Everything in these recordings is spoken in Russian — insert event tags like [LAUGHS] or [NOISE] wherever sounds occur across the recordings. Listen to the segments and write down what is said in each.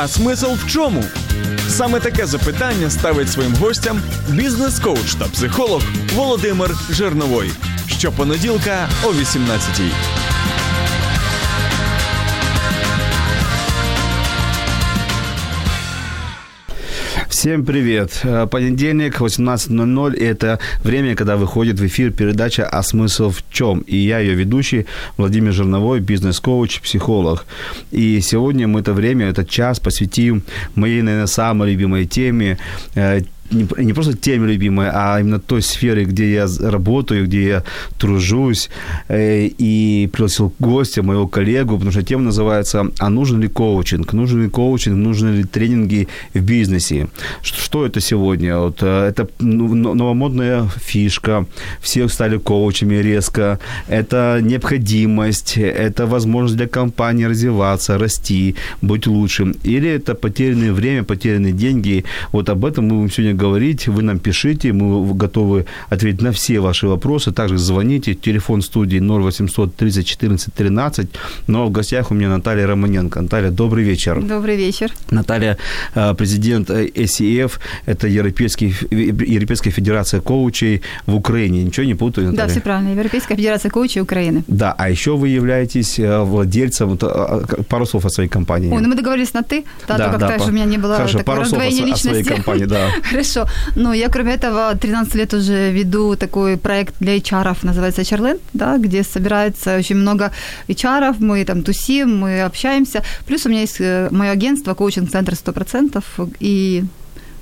А смисл в чому? Саме таке запитання ставить своїм гостям бізнес-коуч та психолог Володимир Жирновой. Щопонеділка о 18-й. Всем привет. Э, Понедельник, 18.00. Это время, когда выходит в эфир передача «А смысл в чем?». И я ее ведущий Владимир Жирновой, бизнес-коуч, психолог. И сегодня мы это время, этот час посвятим моей, наверное, самой любимой теме э, не, не просто теме любимой, а именно той сфере, где я работаю, где я тружусь, э, и пригласил гостя, моего коллегу, потому что тема называется «А нужен ли коучинг? Нужен ли коучинг? Нужны ли тренинги в бизнесе?» Что, что это сегодня? Вот, э, это ну, новомодная фишка, все стали коучами резко, это необходимость, это возможность для компании развиваться, расти, быть лучшим, или это потерянное время, потерянные деньги. Вот об этом мы будем сегодня говорить, вы нам пишите, мы готовы ответить на все ваши вопросы. Также звоните, телефон студии 0800 30 14 13. Но в гостях у меня Наталья Романенко. Наталья, добрый вечер. Добрый вечер. Наталья, э, президент SEF, это Европейский, Европейская Федерация коучей в Украине. Ничего не путаю, Наталья? Да, все правильно. Европейская Федерация коучей Украины. Да, а еще вы являетесь э, владельцем, э, пару слов о своей компании. Ой, ну мы договорились на «ты», да, да, да, как-то, по... у меня не было Хорошо, пару слов о, о своей компании, да. [LAUGHS] Хорошо. Ну, я, кроме этого, 13 лет уже веду такой проект для HR, называется HRLand, да, где собирается очень много HR, мы там тусим, мы общаемся. Плюс у меня есть э, мое агентство, коучинг-центр 100%, и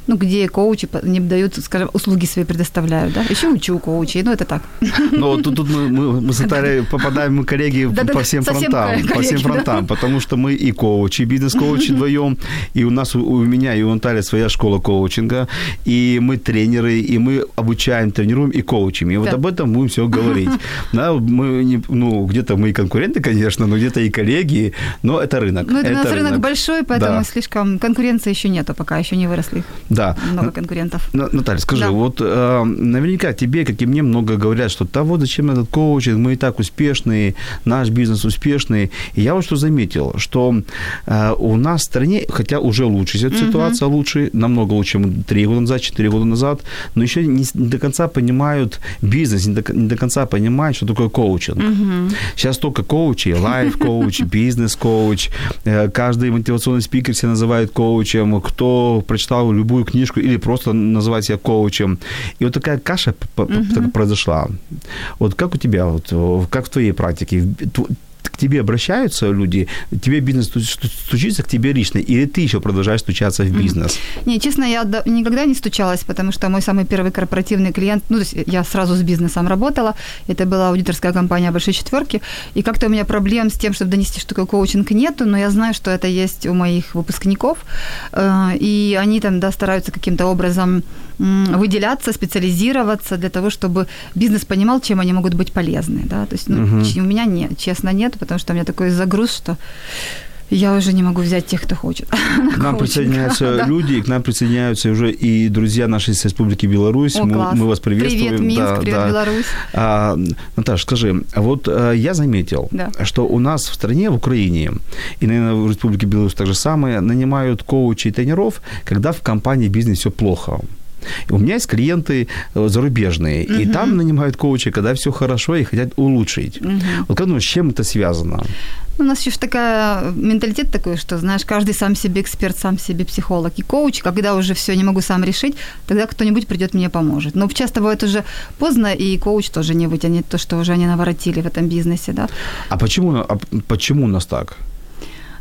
ну, где коучи не дают, скажем, услуги свои предоставляют, да? Еще учу коучей, ну, это так. Ну, тут, тут мы, мы, мы с Натальей попадаем, мы коллеги, да, по всем фронтам, коллеги, по всем фронтам, да. потому что мы и коучи, бизнес-коучи [LAUGHS] вдвоем, и у нас, у меня и у Натальи своя школа коучинга, и мы тренеры, и мы обучаем, тренируем и коучами. И вот об этом будем все говорить. [LAUGHS] Да, мы, не, ну, где-то мы и конкуренты, конечно, но где-то и коллеги, но это рынок. Ну, это, это у нас рынок, рынок большой, поэтому да. слишком конкуренции еще нету, пока еще не выросли. Да. Много конкурентов. Наталья, скажи, да. вот э, наверняка тебе, как и мне, много говорят, что да вот зачем этот коучинг, мы и так успешные, наш бизнес успешный. И я вот что заметил, что э, у нас в стране, хотя уже лучше, ситуация угу. лучше, намного лучше, чем 3 года назад, 4 года назад, но еще не, не до конца понимают бизнес, не до, не до конца понимают, что такое коучинг. Угу. Сейчас только коучи, лайф-коуч, бизнес-коуч, э, каждый мотивационный спикер себя называет коучем, кто прочитал любую книжку или просто называть себя коучем. И вот такая каша uh-huh. произошла. Вот как у тебя, вот, как в твоей практике? К тебе обращаются люди, тебе бизнес стучится к тебе лично, или ты еще продолжаешь стучаться в бизнес? Не, честно, я никогда не стучалась, потому что мой самый первый корпоративный клиент, ну, то есть я сразу с бизнесом работала, это была аудиторская компания Большой Четверки, и как-то у меня проблем с тем, чтобы донести, что такое коучинг, нету, но я знаю, что это есть у моих выпускников, э, и они там, да, стараются каким-то образом выделяться, специализироваться для того, чтобы бизнес понимал, чем они могут быть полезны, да, то есть ну, uh-huh. у меня нет, честно, нет, потому что у меня такой загруз, что я уже не могу взять тех, кто хочет. [LAUGHS] К нам присоединяются [LAUGHS] да. люди, к нам присоединяются уже и друзья наши из Республики Беларусь. О, мы, мы вас приветствуем. Привет, Минск, да, привет, да. Беларусь. А, Наташа, скажи, вот а, я заметил, да. что у нас в стране, в Украине, и, наверное, в Республике Беларусь так же самое, нанимают коучей и тренеров, когда в компании бизнес все плохо. У меня есть клиенты э, зарубежные, угу. и там нанимают коучи, когда все хорошо и хотят улучшить. Угу. Вот как думаешь, с чем это связано? Ну, у нас еще такая менталитет такой, что, знаешь, каждый сам себе эксперт, сам себе психолог и коуч. Когда уже все не могу сам решить, тогда кто-нибудь придет мне поможет. Но часто бывает уже поздно, и коуч тоже не вытянет то, что уже они наворотили в этом бизнесе, да. А почему, а почему у нас так?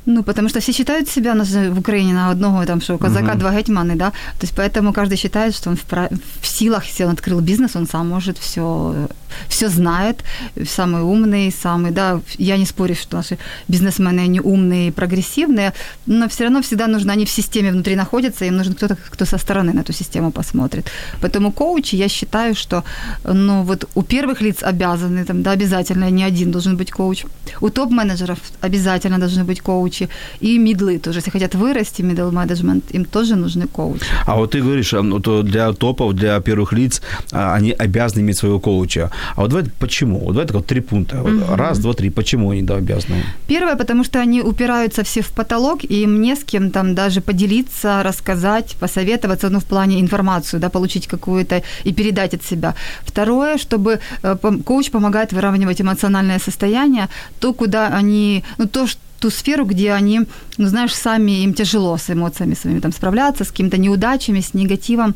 Ну, потому что все считают себя у нас же в Украине на одного там, что казака, Мгм. два гетьманы, да. То есть поэтому каждый считает, что он в, в силах, если он открыл бизнес, он сам может все, все знает, самый умный, самый, да. Я не спорю, что наши бизнесмены, они умные и прогрессивные, но все равно всегда нужно, они в системе внутри находятся, им нужен кто-то, кто со стороны на эту систему посмотрит. Поэтому коучи, я считаю, что, ну, вот у первых лиц обязаны, там, да, обязательно, не один должен быть коуч. У топ-менеджеров обязательно должны быть коучи. И мидлы тоже, если хотят вырасти, middle management, им тоже нужны коучи. А вот ты говоришь, а, ну, то для топов, для первых лиц а, они обязаны иметь своего коуча. А вот давай почему? Вот давай так вот три пункта. Вот Раз, два, три. Почему они да, обязаны? Первое, потому что они упираются все в потолок, и им не с кем там даже поделиться, рассказать, посоветоваться, ну, в плане информацию, да, получить какую-то и передать от себя. Второе, чтобы э, коуч помогает выравнивать эмоциональное состояние, то, куда они, ну, то, что ту сферу, где они, ну, знаешь, сами им тяжело с эмоциями своими там справляться, с какими-то неудачами, с негативом.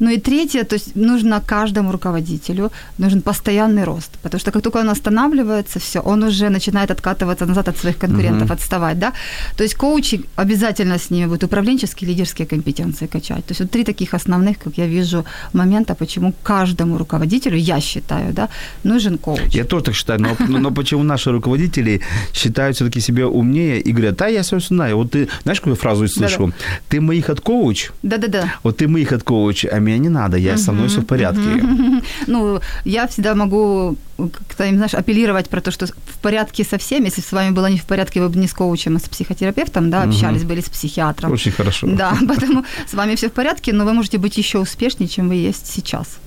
Ну и третье, то есть нужно каждому руководителю, нужен постоянный рост, потому что как только он останавливается, все, он уже начинает откатываться назад от своих конкурентов, Мгм. отставать, да. То есть коучи обязательно с ними будут управленческие, лидерские компетенции качать. То есть вот три таких основных, как я вижу, момента, почему каждому руководителю, я считаю, да, нужен коуч. Я тоже так считаю, но, но, почему наши руководители считают все-таки себя умнее и говорят, да, я все знаю. Вот ты, знаешь, какую фразу я слышу? Ты моих коуч, Да-да-да. вот ты моих коуч, а меня не надо, я со мной все в порядке. [LAUGHS] Ну, я всегда могу как-то знаешь, апеллировать про то, что в порядке со всеми. Если с вами было не в порядке, вы бы не с коучем, а с психотерапевтом, да, общались, были с психиатром. Очень хорошо. Да, [LAUGHS] поэтому с вами все в порядке, но вы можете быть еще успешнее, чем вы есть сейчас.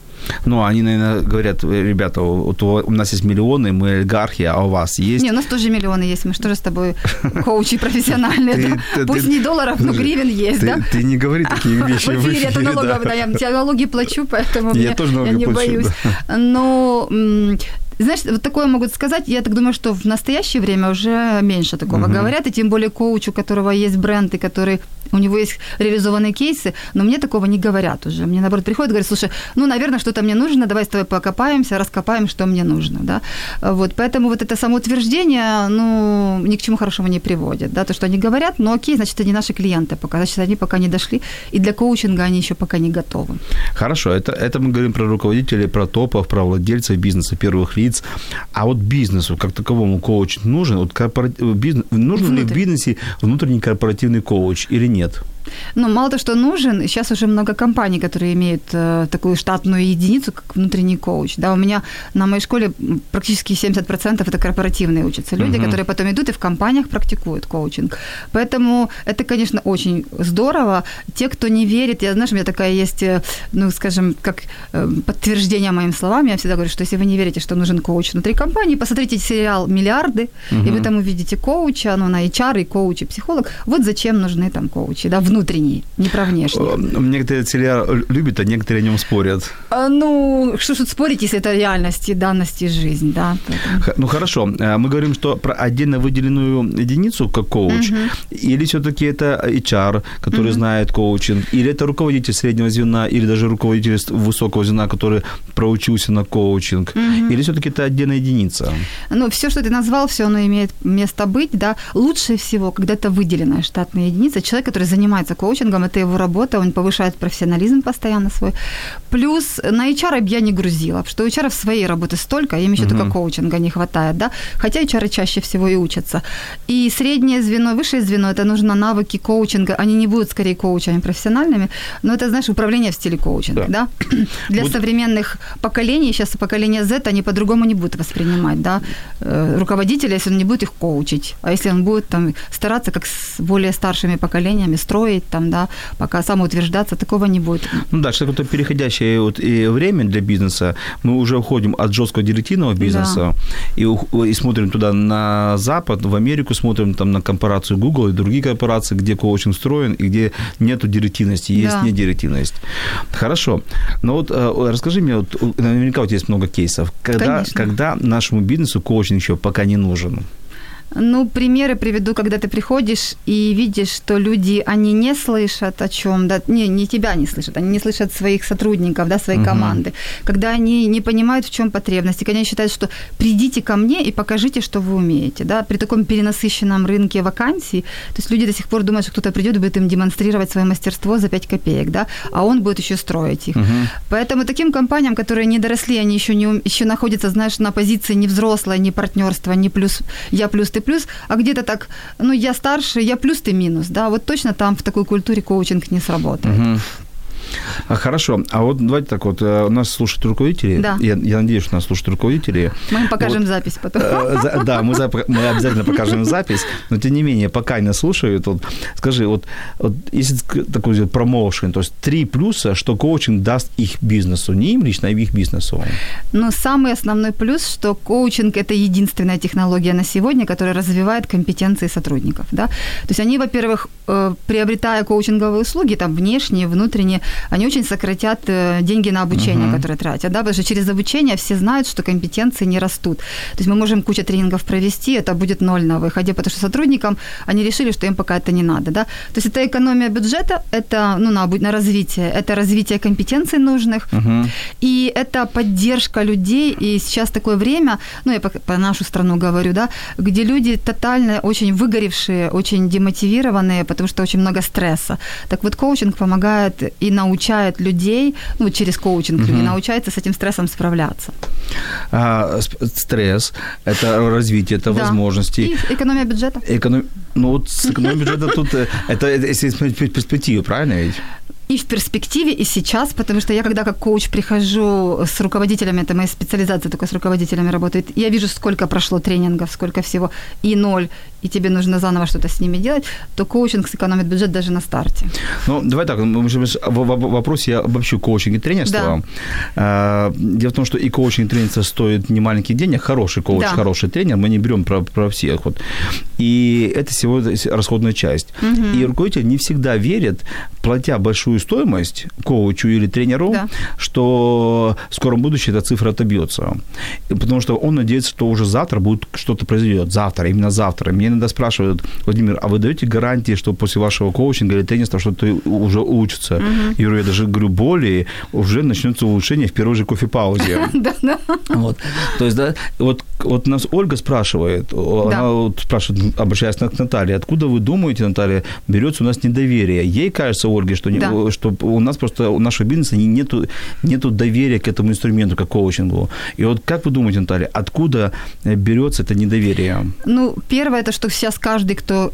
Ну, они, наверное, говорят, ребята, вот у нас есть миллионы, мы олигархи, а у вас есть... Не, у нас тоже миллионы есть, мы же тоже с тобой [LAUGHS] коучи профессиональные. Пусть не долларов, но гривен есть, да? ты не говори такие [LAUGHS] вещи в эфире, это [LAUGHS] налоговая, я тебе налоги плачу, поэтому Я не боюсь. Но, знаешь, вот такое могут сказать, я так думаю, что в настоящее время уже меньше такого Мгм. говорят, и тем более коуч, у которого есть бренд, и который у него есть реализованные кейсы, но мне такого не говорят уже. Мне, наоборот, приходят и говорят, слушай, ну, наверное, что-то мне нужно, давай с тобой покопаемся, раскопаем, что мне нужно, да. Вот, поэтому вот это самоутверждение, ну, ни к чему хорошему не приводит, да, то, что они говорят, ну, окей, значит, это не наши клиенты пока, значит, они пока не дошли, и для коучинга они еще пока не готовы. Хорошо, это, это мы говорим про руководителей, про топов, про владельцев бизнеса, первых лиц. А вот бизнесу, как таковому, коуч нужен? Вот корпора- бизнес, нужен ли в Внутрь. бизнесе внутренний корпоративный коуч или нет? Ну, мало того, что нужен, сейчас уже много компаний, которые имеют э, такую штатную единицу, как внутренний коуч. Да, у меня на моей школе практически 70% это корпоративные учатся люди, Мгм. которые потом идут и в компаниях практикуют коучинг. Поэтому это, конечно, очень здорово. Те, кто не верит, я, знаешь, у меня такая есть, э, ну, скажем, как э, подтверждение моим словам, я всегда говорю, что если вы не верите, что нужен коуч внутри компании, посмотрите сериал «Миллиарды», и вы там увидите коуча, ну, на HR и коуч, и психолог. Вот зачем нужны там коучи, да, внутренний, не про внешний. Э, Некоторые сериал любят, а некоторые о нем спорят. А, Ну, что ж тут спорить, если это реальность и данность и жизнь, да. поэтому- Ну хорошо, э, мы говорим, что про отдельно выделенную единицу как коуч, или все-таки это HR, который знает коучинг, или это руководитель среднего звена, или даже руководитель высокого звена, который проучился на коучинг, или все-таки это отдельная единица? Ну, все, что ты назвал, все оно имеет место быть, да. Лучше всего, когда это выделенная штатная единица, человек, который занимается коучингом, это его работа, он повышает профессионализм постоянно свой. Плюс на HR я не грузила, потому что у HR своей работы столько, им еще только коучинга не хватает, да. Хотя HR чаще всего и учатся. И среднее звено, высшее звено, это нужно навыки коучинга, они не будут скорее коучами профессиональными, но это, знаешь, управление в стиле коучинга, Да. да. Для Вот- современных поколений, сейчас поколение Z, они по-другому не будут воспринимать, да, э, руководителя, если он не будет их коучить, а если он будет там стараться, как с более старшими поколениями, строить там, да, пока самоутверждаться, такого не будет. Ну да, что такое переходящее вот и время для бизнеса. Мы уже уходим от жесткого директивного бизнеса и, ух- и смотрим туда на Запад, в Америку смотрим там на корпорацию Google и другие корпорации, где коучинг встроен и где нету директивности, есть Да. недирективность. Хорошо. Но вот э, расскажи мне, вот, наверняка у тебя есть много кейсов, когда, Конечно. когда нашему бизнесу коучинг еще пока не нужен. Ну, примеры приведу, когда ты приходишь и видишь, что люди, они не слышат о чем, да, не, не тебя не слышат, они не слышат своих сотрудников, да, своей uh-huh. команды. Когда они не понимают, в чем потребности, когда они считают, что придите ко мне и покажите, что вы умеете, да, при таком перенасыщенном рынке вакансий, то есть люди до сих пор думают, что кто-то придет и будет им демонстрировать свое мастерство за 5 копеек, да, а он будет еще строить их. Uh-huh. Поэтому таким компаниям, которые не доросли, они еще, не, еще находятся, знаешь, на позиции не взрослой, не партнерства, не плюс, я плюс, ты плюс, а где-то так, ну, я старше, я плюс, ты минус, да, вот точно там в такой культуре коучинг не сработает. Угу. А, хорошо. А вот давайте так вот, э, нас слушают руководители. Да. Я, я надеюсь, что нас слушают руководители. Мы им покажем вот. запись потом. Э, да, мы, мы обязательно покажем запись. Но тем не менее, пока не слушают, вот, скажи, вот, вот если такой промоушен, то есть три плюса, что коучинг даст их бизнесу, не им лично, а их бизнесу. Ну, самый основной плюс, что коучинг – это единственная технология на сегодня, которая развивает компетенции сотрудников. Да? То есть они, во-первых, э, приобретая коучинговые услуги, там, внешние, внутренние, они очень сократят э, деньги на обучение, uh-huh. которые тратят, да, потому что через обучение все знают, что компетенции не растут. То есть мы можем кучу тренингов провести, это будет ноль на выходе, потому что сотрудникам они решили, что им пока это не надо, да. То есть это экономия бюджета, это, ну, на, на развитие, это развитие компетенций нужных, uh-huh. и это поддержка людей, и сейчас такое время, ну, я по, по нашу страну говорю, да, где люди тотально очень выгоревшие, очень демотивированные, потому что очень много стресса. Так вот, коучинг помогает и на научает людей, ну, через коучинг угу. люди научаются с этим стрессом справляться. А, стресс – это развитие, это да. возможности. И экономия бюджета. Эконом... Ну, вот с экономией бюджета тут, э, это если смотреть перспективу, правильно ведь? И в перспективе, и сейчас, потому что я, когда как коуч прихожу с руководителями, это моя специализация только с руководителями работает, я вижу, сколько прошло тренингов, сколько всего, и ноль, и тебе нужно заново что-то с ними делать, то коучинг сэкономит бюджет даже на старте. Ну, давай так, в вопросе я обобщу коучинг и тренерство. Да. Дело в том, что и коучинг, и тренерство стоит немаленьких денег, хороший коуч, да. хороший тренер, мы не берем про, про всех. Вот. И это всего расходная часть. Угу. И руководитель не всегда верит, платя большую стоимость коучу или тренеру, да. что в скором будущем эта цифра отобьется. Потому что он надеется, что уже завтра будет что-то произойдет. Завтра, именно завтра. Мне иногда спрашивают, Владимир, а вы даете гарантии, что после вашего коучинга или тренерства что-то уже улучшится? Угу. Я говорю, я даже говорю, более, уже начнется улучшение в первой же кофе-паузе. [LAUGHS] Вот. То есть, да, вот, вот нас Ольга спрашивает, она вот спрашивает, обращаясь к Наталье, откуда вы думаете, Наталья, берется у нас недоверие? Ей кажется, Ольге, что, что у нас просто, у нашего бизнеса нету, нету доверия к этому инструменту, как коучингу. И вот как вы думаете, Наталья, откуда берется это недоверие? Ну, первое, это что сейчас каждый, кто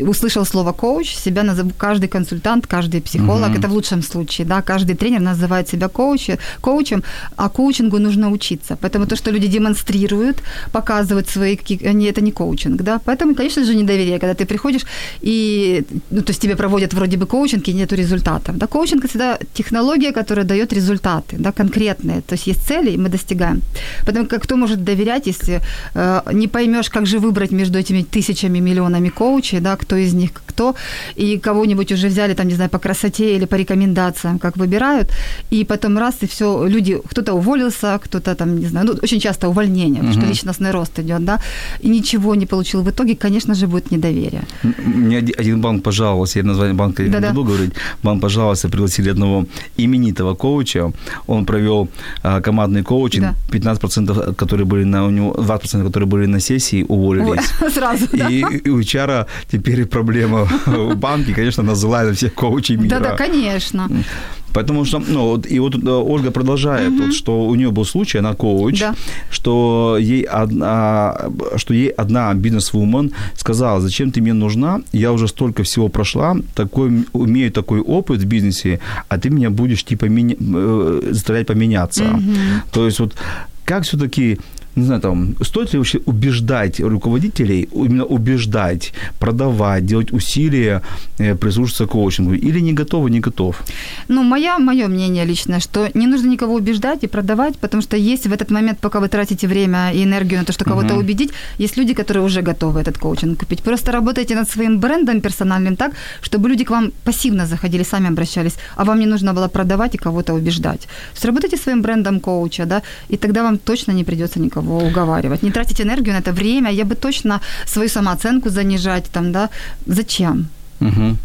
услышал слово коуч, себя называет, каждый консультант, каждый психолог, угу. это в лучшем случае, да, каждый тренер называет себя коуч, коучем, а коучингу нужно учиться. Поэтому то, что люди демонстрируют, показывают свои, они, это не коучинг, да. Поэтому, конечно же, недоверие, когда ты приходишь и, ну, то есть тебе проводят вроде бы коучинг, и нету результатов. Да, коучинг – это всегда технология, которая дает результаты, да, конкретные. То есть есть цели, и мы достигаем. Потому как кто может доверять, если э, не поймешь, как же выбрать между этими тысячами, миллионами коучей, да, кто из них кто, и кого-нибудь уже взяли, там, не знаю, по красоте или по рекомендациям, как выбирают, и потом раз, и все, люди, кто-то уволился, кто-то там, не знаю, ну, очень часто увольнение, потому uh-huh. что личностный рост идет, да, и ничего не получил в итоге, конечно же, будет недоверие. Мне один банк пожаловался, я название банка не буду говорить, банк пожаловался, пригласили одного именитого коуча, он провел а, командный коучинг, да. 15%, которые были на, у него, 20%, которые были на сессии, уволились. [LAUGHS] Сразу, и, да. и у HR теперь проблема [LAUGHS] в банке, конечно, называют всех коучей мира. Да-да, конечно. Потому что, ну, вот, и вот э, Ольга продолжает, угу. вот, что у нее был случай, она коуч, да. что, ей одна, что ей одна бизнес-вумен сказала, зачем ты мне нужна, я уже столько всего прошла, такой, имею такой опыт в бизнесе, а ты меня будешь типа меня, э, заставлять поменяться. Угу. То есть вот как все-таки не знаю, там, стоит ли вообще убеждать руководителей, именно убеждать, продавать, делать усилия, э, прислушаться к коучингу, или не готовы, не готов? Ну, моя, мое мнение личное, что не нужно никого убеждать и продавать, потому что есть в этот момент, пока вы тратите время и энергию на то, что кого-то uh-huh. убедить, есть люди, которые уже готовы этот коучинг купить. Просто работайте над своим брендом персональным так, чтобы люди к вам пассивно заходили, сами обращались, а вам не нужно было продавать и кого-то убеждать. То есть работайте своим брендом коуча, да, и тогда вам точно не придется никого никого уговаривать. Не тратить энергию на это время. Я бы точно свою самооценку занижать там, да. Зачем? Угу.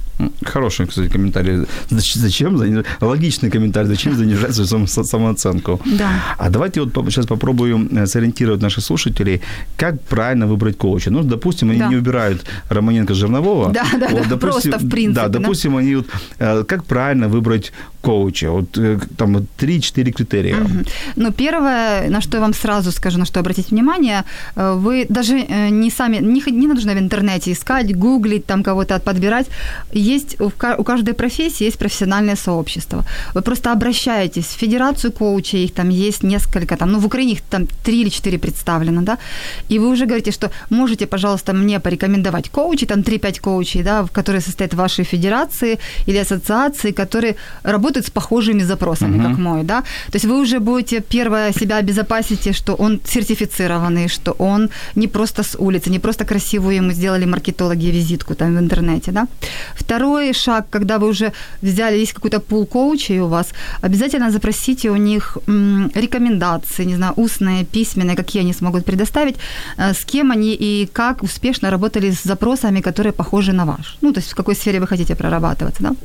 Хороший, кстати, комментарий. Зачем? Логичный комментарий. Зачем занижать свою самооценку? Да. А давайте вот сейчас попробуем э, сориентировать наших слушателей, как правильно выбрать коуча. Ну, допустим, они да. не убирают Романенко Жирнового. Да, да, вот, да, допустим, просто в принципе. Да, допустим, да? они вот, э, как правильно выбрать коуча? Вот э, там 3-4 критерия. Угу. Ну, первое, на что я вам сразу скажу, на что обратить внимание, вы даже не сами, не, не нужно в интернете искать, гуглить, там кого-то подбирать есть у каждой профессии есть профессиональное сообщество. Вы просто обращаетесь в федерацию коучей, их там есть несколько, там, ну, в Украине их там три или четыре представлено, да, и вы уже говорите, что можете, пожалуйста, мне порекомендовать коучей, там 3-5 коучей, да, которые состоят в вашей федерации или ассоциации, которые работают с похожими запросами, uh-huh. как мой, да. То есть вы уже будете, первое, себя обезопасите, что он сертифицированный, что он не просто с улицы, не просто красивую ему сделали маркетологи визитку там в интернете, да. Второе, Второй шаг, когда вы уже взяли, есть какой-то пул коучей у вас, обязательно запросите у них рекомендации, не знаю, устные, письменные, какие они смогут предоставить, э, с кем они и как успешно работали с запросами, которые похожи на ваш. Ну, то есть в какой сфере вы хотите прорабатываться, да?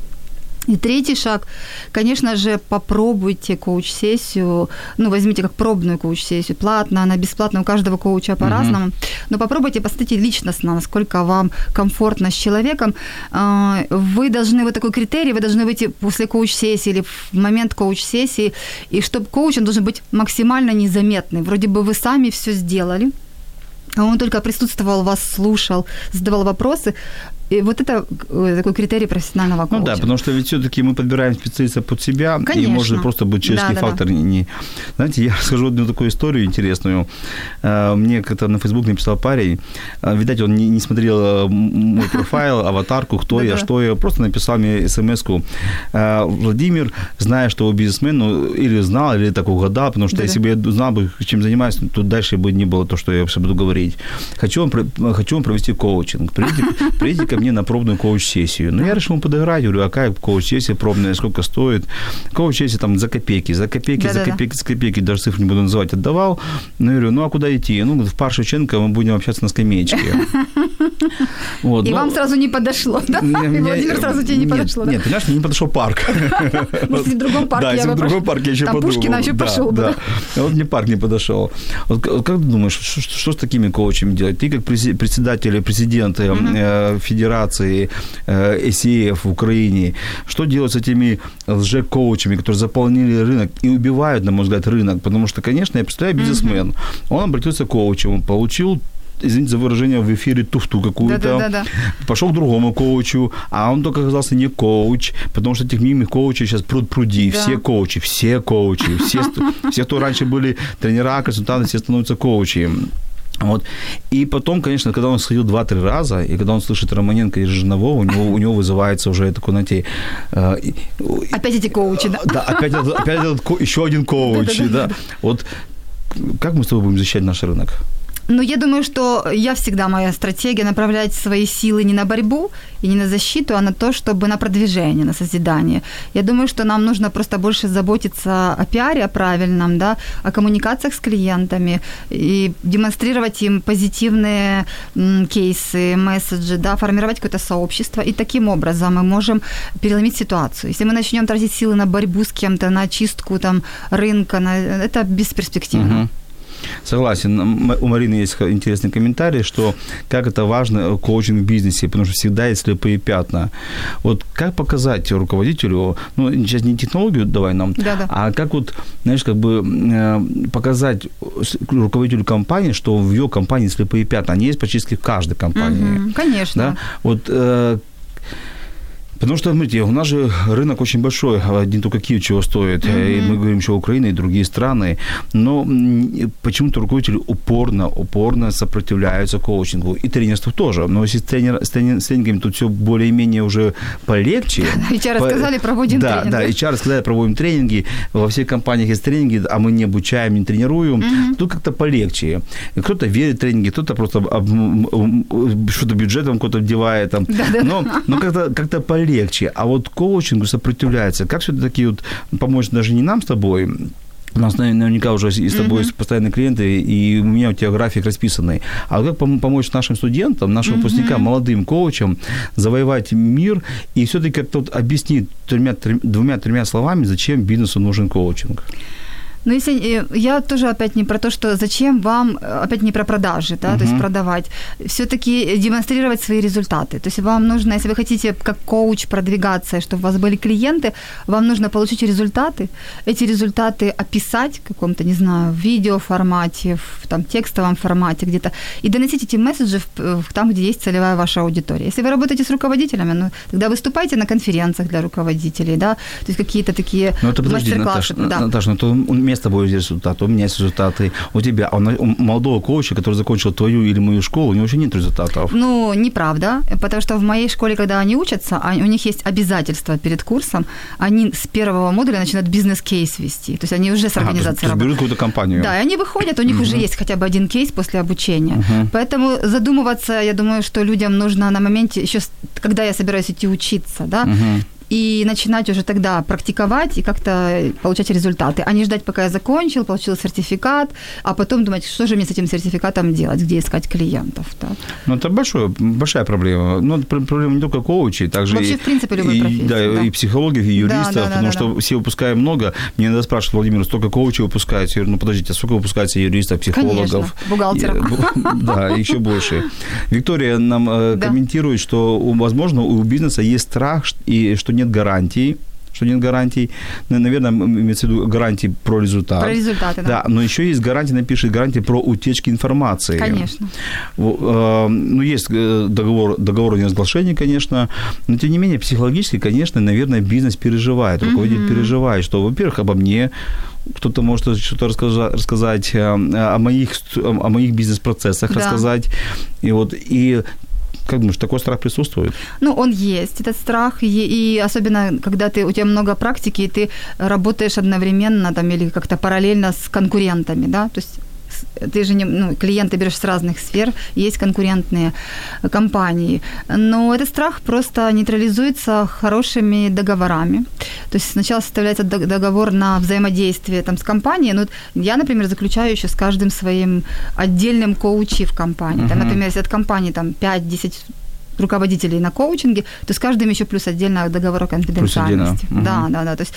И третий шаг, конечно же, попробуйте коуч-сессию, ну, возьмите как пробную коуч-сессию, платно, она бесплатная, у каждого коуча по-разному, uh-huh. но попробуйте посмотрите личностно, насколько вам комфортно с человеком. А, вы должны, вот такой критерий, вы должны выйти после коуч-сессии или в момент коуч-сессии, и чтобы коуч, он должен быть максимально незаметный. Вроде бы вы сами все сделали, а он только присутствовал, вас слушал, задавал вопросы, и вот это э, такой критерий профессионального коуча. Ну да, потому что ведь все-таки мы подбираем специалиста под себя, Конечно. и может просто быть человеческий да, фактор. Да. Не... Знаете, я [LAUGHS] расскажу одну такую историю интересную. Э, мне как-то на Facebook написал парень, э, видать, он не, не смотрел мой профайл, [LAUGHS] аватарку, кто я, что я, просто написал мне смс-ку. Владимир, зная, что вы бизнесмен, ну, или знал, или так угадал, потому что если бы я знал, бы, чем занимаюсь, то дальше бы не было то, что я вообще буду говорить. Хочу вам, хочу вам провести коучинг. Придите, [LAUGHS] придите ко мне на пробную коуч-сессию. Ну, я решил подыграть, говорю, а как коуч-сессия пробная, сколько стоит? Коуч-сессия там за копейки, за копейки, Да-да-да. за копейки, за копейки, даже цифру не буду называть, отдавал. Ну, я говорю, ну, а куда идти? Ну, в парк Шевченко мы будем общаться на скамеечке. [LAUGHS] Вот, и но... вам сразу не подошло, да? Не, и Владимир сразу тебе не нет, подошло, да? Нет, понимаешь, мне не подошел парк. [LAUGHS] Если в другом парке да, бы в другом парке я еще подумал. Пушкина еще пошел бы. Да. Вот мне парк не подошел. Вот как ты думаешь, что с такими коучами делать? Ты как председатель или президент э, федерации SEF э, в Украине, что делать с этими лже-коучами, которые заполнили рынок и убивают, на мой взгляд, рынок? Потому что, конечно, я представляю бизнесмен. Он обратился к коучу, он получил извините за выражение, в эфире туфту какую-то. Да-да-да. Пошел к другому коучу, а он только оказался не коуч, потому что этих мимих коучей сейчас пруд пруди. Да. Все коучи, все коучи, все, все, кто раньше были тренера, консультанты, все становятся коучами. Вот. И потом, конечно, когда он сходил два-три раза, и когда он слышит Романенко и Жирнового, у него, у него вызывается уже такой, знаете... Э, опять эти коучи, да? Да, опять, опять этот, еще один коуч, да. Вот как мы с тобой будем защищать наш рынок? Но я думаю, что я всегда моя стратегия направлять свои силы не на борьбу и не на защиту, а на то, чтобы на продвижение, на созидание. Я думаю, что нам нужно просто больше заботиться о пиаре, о правильном, да, о коммуникациях с клиентами и демонстрировать им позитивные кейсы, месседжи, да, формировать какое-то сообщество. И таким образом мы можем переломить ситуацию. Если мы начнем тратить силы на борьбу с кем-то, на чистку там рынка, на, это бесперспективно. Uh-huh. Согласен. У Марины есть интересный комментарий, что как это важно коучинг в бизнесе, потому что всегда есть слепые пятна. Вот как показать руководителю, ну, сейчас не технологию давай нам, Да-да. а как вот, знаешь, как бы э, показать руководителю компании, что в ее компании слепые пятна, они есть практически в каждой компании. Угу, конечно. Да? Вот э, Потому что, смотрите, у нас же рынок очень большой, один только Киев чего стоит. Mm-hmm. И мы говорим еще Украина и другие страны. Но почему-то руководители упорно, упорно сопротивляются коучингу. И тренерству тоже. Но если с, тренер, с, тренер, с тренингами тут все более-менее уже полегче. [LAUGHS] HR по... сказали, проводим да, тренинги. Да, HR сказали, проводим тренинги. Во всех компаниях есть тренинги, а мы не обучаем, не тренируем. Mm-hmm. Тут как-то полегче. Кто-то верит в тренинги, кто-то просто что-то бюджетом кто-то вдевает. Там. Но, но как-то, как-то полегче легче. А вот коучингу сопротивляется. Как все-таки вот помочь даже не нам с тобой, у нас наверняка уже и с тобой uh-huh. постоянные клиенты, и у меня у тебя график расписанный. А как помочь нашим студентам, нашим uh-huh. выпускникам, молодым коучам завоевать мир и все-таки как-то вот объяснить двумя-тремя словами, зачем бизнесу нужен коучинг? Ну, если э, я тоже опять не про то, что зачем вам, э, опять не про продажи, да, uh-huh. то есть продавать, все-таки демонстрировать свои результаты. То есть вам нужно, если вы хотите как коуч продвигаться, чтобы у вас были клиенты, вам нужно получить результаты, эти результаты описать в каком-то, не знаю, видеоформате, в там, текстовом формате где-то, и доносить эти месседжи в, там, где есть целевая ваша аудитория. Если вы работаете с руководителями, ну, тогда выступайте на конференциях для руководителей, да, то есть какие-то такие ну, это подожди, мастер-классы. Наташа, да. Наташа, ну, то меня с тобой есть результаты, у меня есть результаты, у тебя, а у молодого коуча, который закончил твою или мою школу, у него еще нет результатов. Ну, неправда, потому что в моей школе, когда они учатся, у них есть обязательства перед курсом, они с первого модуля начинают бизнес-кейс вести, то есть они уже с организацией ага, работают. какую-то компанию. Да, и они выходят, у них уже есть хотя бы один кейс после обучения. Поэтому задумываться, я думаю, что людям нужно на моменте, еще когда я собираюсь идти учиться, да, и начинать уже тогда практиковать и как-то получать результаты, а не ждать, пока я закончил, получил сертификат, а потом думать, что же мне с этим сертификатом делать, где искать клиентов. Так. Ну, это большое, большая проблема. Ну, проблема не только коучей, также Вообще, и, в принципе, любой и, профессии. Да, да, и психологов, и юристов, да, да, потому да, что да. все выпускаем много. Мне надо спрашивать, Владимир, столько коучей выпускается? Я говорю, ну, подождите, а сколько выпускается юристов, психологов? Конечно, бухгалтеров. [LAUGHS] Да, еще больше. Виктория нам э, комментирует, что, возможно, у бизнеса есть страх, и что нет гарантии, что нет гарантий. Наверное, имеется в виду гарантии про результат. Про результаты, да. да. Но еще есть гарантия, напишет гарантия про утечки информации. Конечно. Э, ну, есть э, договор, договор о неразглашении, конечно, но тем не менее, психологически, конечно, наверное, бизнес переживает, руководитель mm-hmm. переживает, что, во-первых, обо мне кто-то может что-то рассказать, рассказать э, о моих, о моих бизнес-процессах, да. рассказать. И вот и как думаешь, такой страх присутствует? Ну, он есть, этот страх, и, и особенно, когда ты, у тебя много практики, и ты работаешь одновременно там, или как-то параллельно с конкурентами, да, то есть ты же не, ну, клиенты берешь с разных сфер, есть конкурентные компании. Но этот страх просто нейтрализуется хорошими договорами. То есть сначала составляется договор на взаимодействие там, с компанией. Ну, я, например, заключаю еще с каждым своим отдельным коучи в компании. Там, например, если от компании там, 5-10 руководителей на коучинге, то с каждым еще плюс отдельно договор о конфиденциальности. Угу. Да, да, да. То есть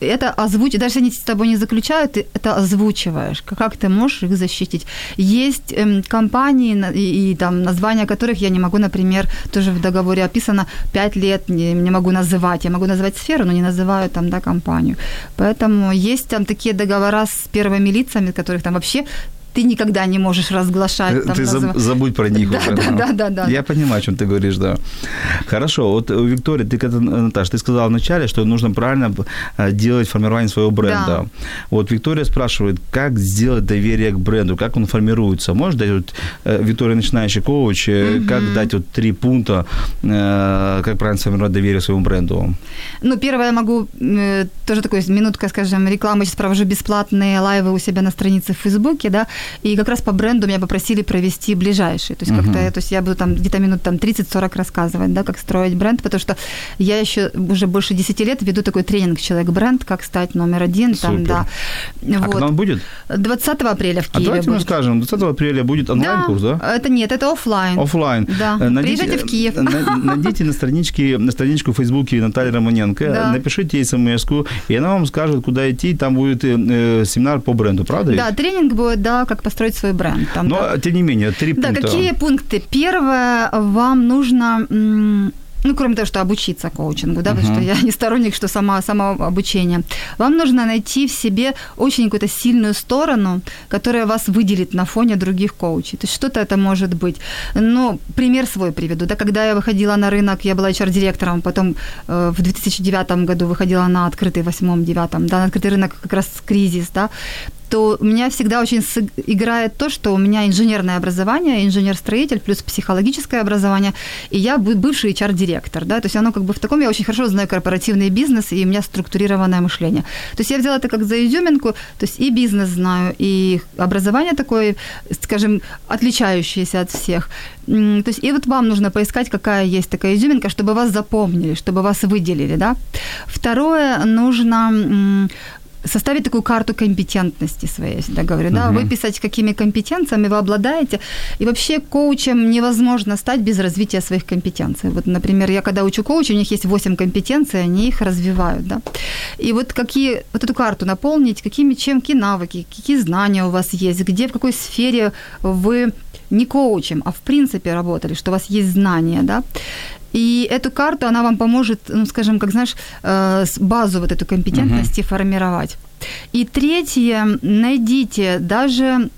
это озвучить, даже если они с тобой не заключают, ты это озвучиваешь, как ты можешь их защитить. Есть эм, компании и, и там названия которых я не могу, например, тоже в договоре описано 5 лет не, не могу называть. Я могу называть сферу, но не называю там, да, компанию. Поэтому есть там такие договора с первыми лицами, которых там вообще ты никогда не можешь разглашать. Там, ты назыв... забудь про них да, уже. Да, да, да, да. Я понимаю, о чем ты говоришь, да. Хорошо, вот, э, Виктория, ты, Наташа, ты сказала вначале, что нужно правильно э, делать формирование своего бренда. Да. Вот Виктория спрашивает, как сделать доверие к бренду, как он формируется? Можешь дать, вот, э, Виктория, начинающий коуч, угу. как дать вот три пункта, как правильно сформировать доверие своему бренду? Ну, первое, я могу, тоже такой минутка, скажем, рекламы, сейчас провожу бесплатные лайвы у себя на странице в Фейсбуке, да, и как раз по бренду меня попросили провести ближайший. То есть uh-huh. как-то, то есть я буду там где-то минут там 30-40 рассказывать, да, как строить бренд, потому что я еще уже больше 10 лет веду такой тренинг «Человек-бренд», как стать номер один. Там, Супер. да. А вот. когда он будет? 20 апреля в Киеве А давайте будет. мы скажем, 20 апреля будет онлайн-курс, да? да? Это нет, это офлайн. Офлайн. Да. Э, найдите, Приезжайте в Киев. Найдите на страничке, на страничку в Фейсбуке Натальи Романенко, да. напишите смс и она вам скажет, куда идти, там будет э, э, семинар по бренду, правда? Да, тренинг будет, да, как построить свой бренд. Там, Но, да. тем не менее, три да, пункта. Да, какие пункты? Первое, вам нужно ну, кроме того, что обучиться коучингу, да, uh-huh. потому что я не сторонник, что сама, самообучение. Вам нужно найти в себе очень какую-то сильную сторону, которая вас выделит на фоне других коучей. То есть что-то это может быть. Ну, пример свой приведу. Да, когда я выходила на рынок, я была HR-директором, потом э, в 2009 году выходила на открытый, восьмом, девятом, да, на открытый рынок как раз кризис, да, то у меня всегда очень играет то, что у меня инженерное образование, инженер-строитель плюс психологическое образование, и я бывший HR-директор, да, то есть оно как бы в таком, я очень хорошо знаю корпоративный бизнес, и у меня структурированное мышление. То есть я взяла это как за изюминку, то есть и бизнес знаю, и образование такое, скажем, отличающееся от всех. То есть и вот вам нужно поискать, какая есть такая изюминка, чтобы вас запомнили, чтобы вас выделили, да. Второе, нужно составить такую карту компетентности своей, я всегда говорю, да, выписать, какими компетенциями вы обладаете. И вообще коучем невозможно стать без развития своих компетенций. Вот, например, я когда учу коуча, у них есть 8 компетенций, они их развивают, да. И вот какие, вот эту карту наполнить, какими, чем, какие навыки, какие знания у вас есть, где, в какой сфере вы не коучем, а в принципе работали, что у вас есть знания, да. И эту карту, она вам поможет, ну, скажем, как знаешь, э, базу вот эту компетентности uh-huh. формировать. И третье, найдите даже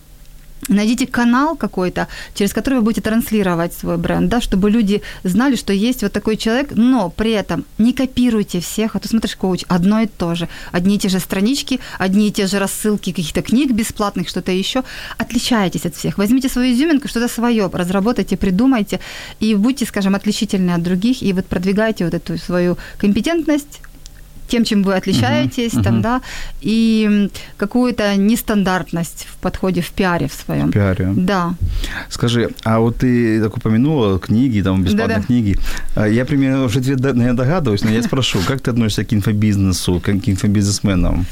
Найдите канал какой-то, через который вы будете транслировать свой бренд, да, чтобы люди знали, что есть вот такой человек, но при этом не копируйте всех, а то смотришь, коуч, одно и то же, одни и те же странички, одни и те же рассылки каких-то книг бесплатных, что-то еще. Отличайтесь от всех, возьмите свою изюминку, что-то свое, разработайте, придумайте, и будьте, скажем, отличительны от других, и вот продвигайте вот эту свою компетентность, тем, чем вы отличаетесь, uh-huh, там, uh-huh. да, и какую-то нестандартность в подходе в пиаре в своем. В пиаре. Да. Скажи, а вот ты так упомянула книги, там, бесплатные Да-да. книги. А я примерно уже ответ догадываюсь, но я спрошу, как ты относишься к инфобизнесу, к инфобизнесменам?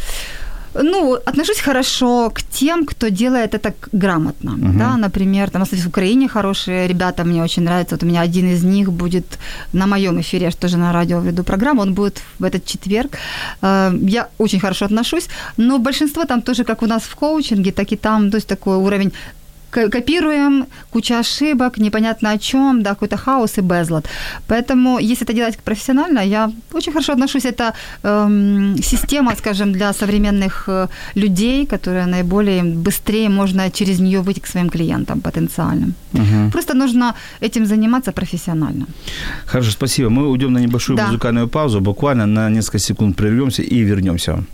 Ну, отношусь хорошо к тем, кто делает это грамотно. Uh-huh. Да, например, там, в Украине хорошие ребята, мне очень нравится. Вот у меня один из них будет на моем эфире, я же тоже на радио веду программу, он будет в этот четверг. Э, я очень хорошо отношусь, но большинство там тоже, как у нас в коучинге, так и там, то есть такой уровень копируем, куча ошибок, непонятно о чем, да, какой-то хаос и безлад. Поэтому, если это делать профессионально, я очень хорошо отношусь. Это эм, система, скажем, для современных э, людей, которая наиболее быстрее можно через нее выйти к своим клиентам потенциальным. Угу. Просто нужно этим заниматься профессионально. Хорошо, спасибо. Мы уйдем на небольшую да. музыкальную паузу, буквально на несколько секунд прервемся и вернемся.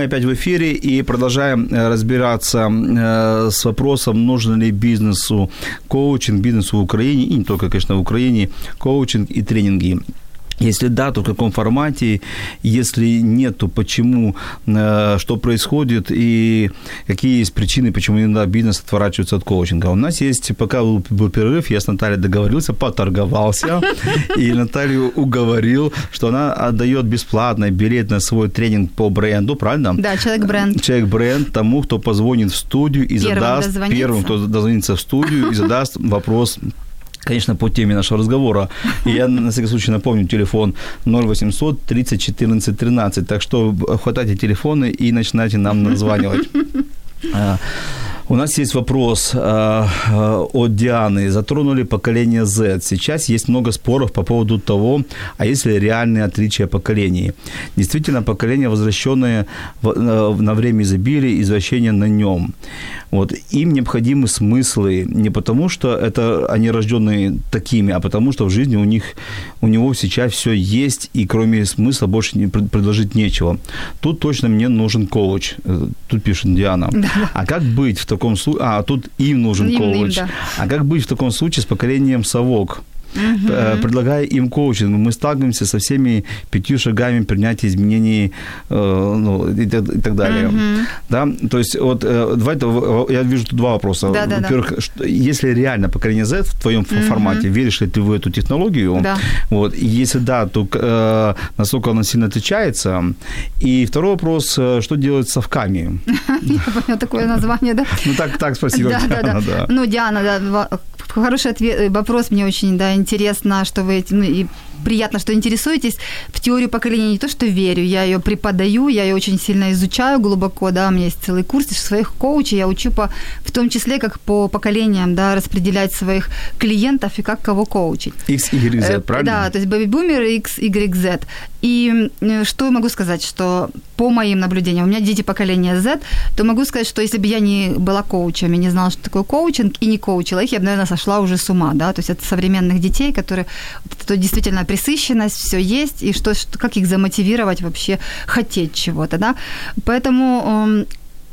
Мы опять в эфире и продолжаем э, разбираться э, с вопросом, нужен ли бизнесу коучинг, бизнесу в Украине, и не только, конечно, в Украине, коучинг и тренинги. Если да, то в каком формате? Если нет, то почему? Э, что происходит? И какие есть причины, почему иногда бизнес отворачивается от коучинга? У нас есть, пока был перерыв, я с Натальей договорился, поторговался. [LAUGHS] И Наталью уговорил, что она отдает бесплатно билет на свой тренинг по бренду, правильно? Да, человек-бренд. Человек-бренд тому, кто позвонит в студию и задаст... Первым, кто дозвонится в студию и задаст вопрос конечно, по теме нашего разговора. И я, на всякий случай, напомню, телефон 0800 30 14 13. Так что хватайте телефоны и начинайте нам [LAUGHS] названивать. У нас есть вопрос э, от Дианы. Затронули поколение Z. Сейчас есть много споров по поводу того, а есть ли реальные отличия поколений. Действительно, поколение, возвращенное в, э, на время изобилия, извращения на нем. Вот. Им необходимы смыслы не потому, что это они рожденные такими, а потому, что в жизни у них у него сейчас все есть, и кроме смысла больше не предложить нечего. Тут точно мне нужен коуч. Э, тут пишет Диана. Да. А как быть в таком случае? А, тут им нужен им, коуч. Им, да. А как быть в таком случае с поколением совок? Uh предлагая им коучинг. Мы сталкиваемся со всеми пятью шагами принятия изменений э, ну, и, и так далее. uh Да? То есть, вот э, давайте, я вижу тут два вопроса. Да, да, Во-первых, да. Что, если реально поколение Z в твоем uh формате, веришь ли ты в эту технологию? Да. Вот, и если да, то э, насколько она сильно отличается? И второй вопрос, что делать с совками? [LAUGHS] Я поняла такое название, да? Ну, так, так спросила [LAUGHS] Диана. Ну, Диана, да, хороший ответ, вопрос мне очень, да, интересно, что вы ну, и приятно, что интересуетесь. В теорию поколения не то, что верю, я ее преподаю, я ее очень сильно изучаю глубоко, да, у меня есть целый курс своих коучей, я учу по, в том числе, как по поколениям, да, распределять своих клиентов и как кого коучить. X, Y, Z, э, правильно? Да, то есть baby boomer, X, Y, Z. И что я могу сказать, что по моим наблюдениям, у меня дети поколения Z, то могу сказать, что если бы я не была коучем и не знала, что такое коучинг, и не коучила их, я бы, наверное, сошла уже с ума, да, то есть это современных детей, которые, это действительно присыщенность, все есть, и что, как их замотивировать вообще хотеть чего-то, да. Поэтому эм,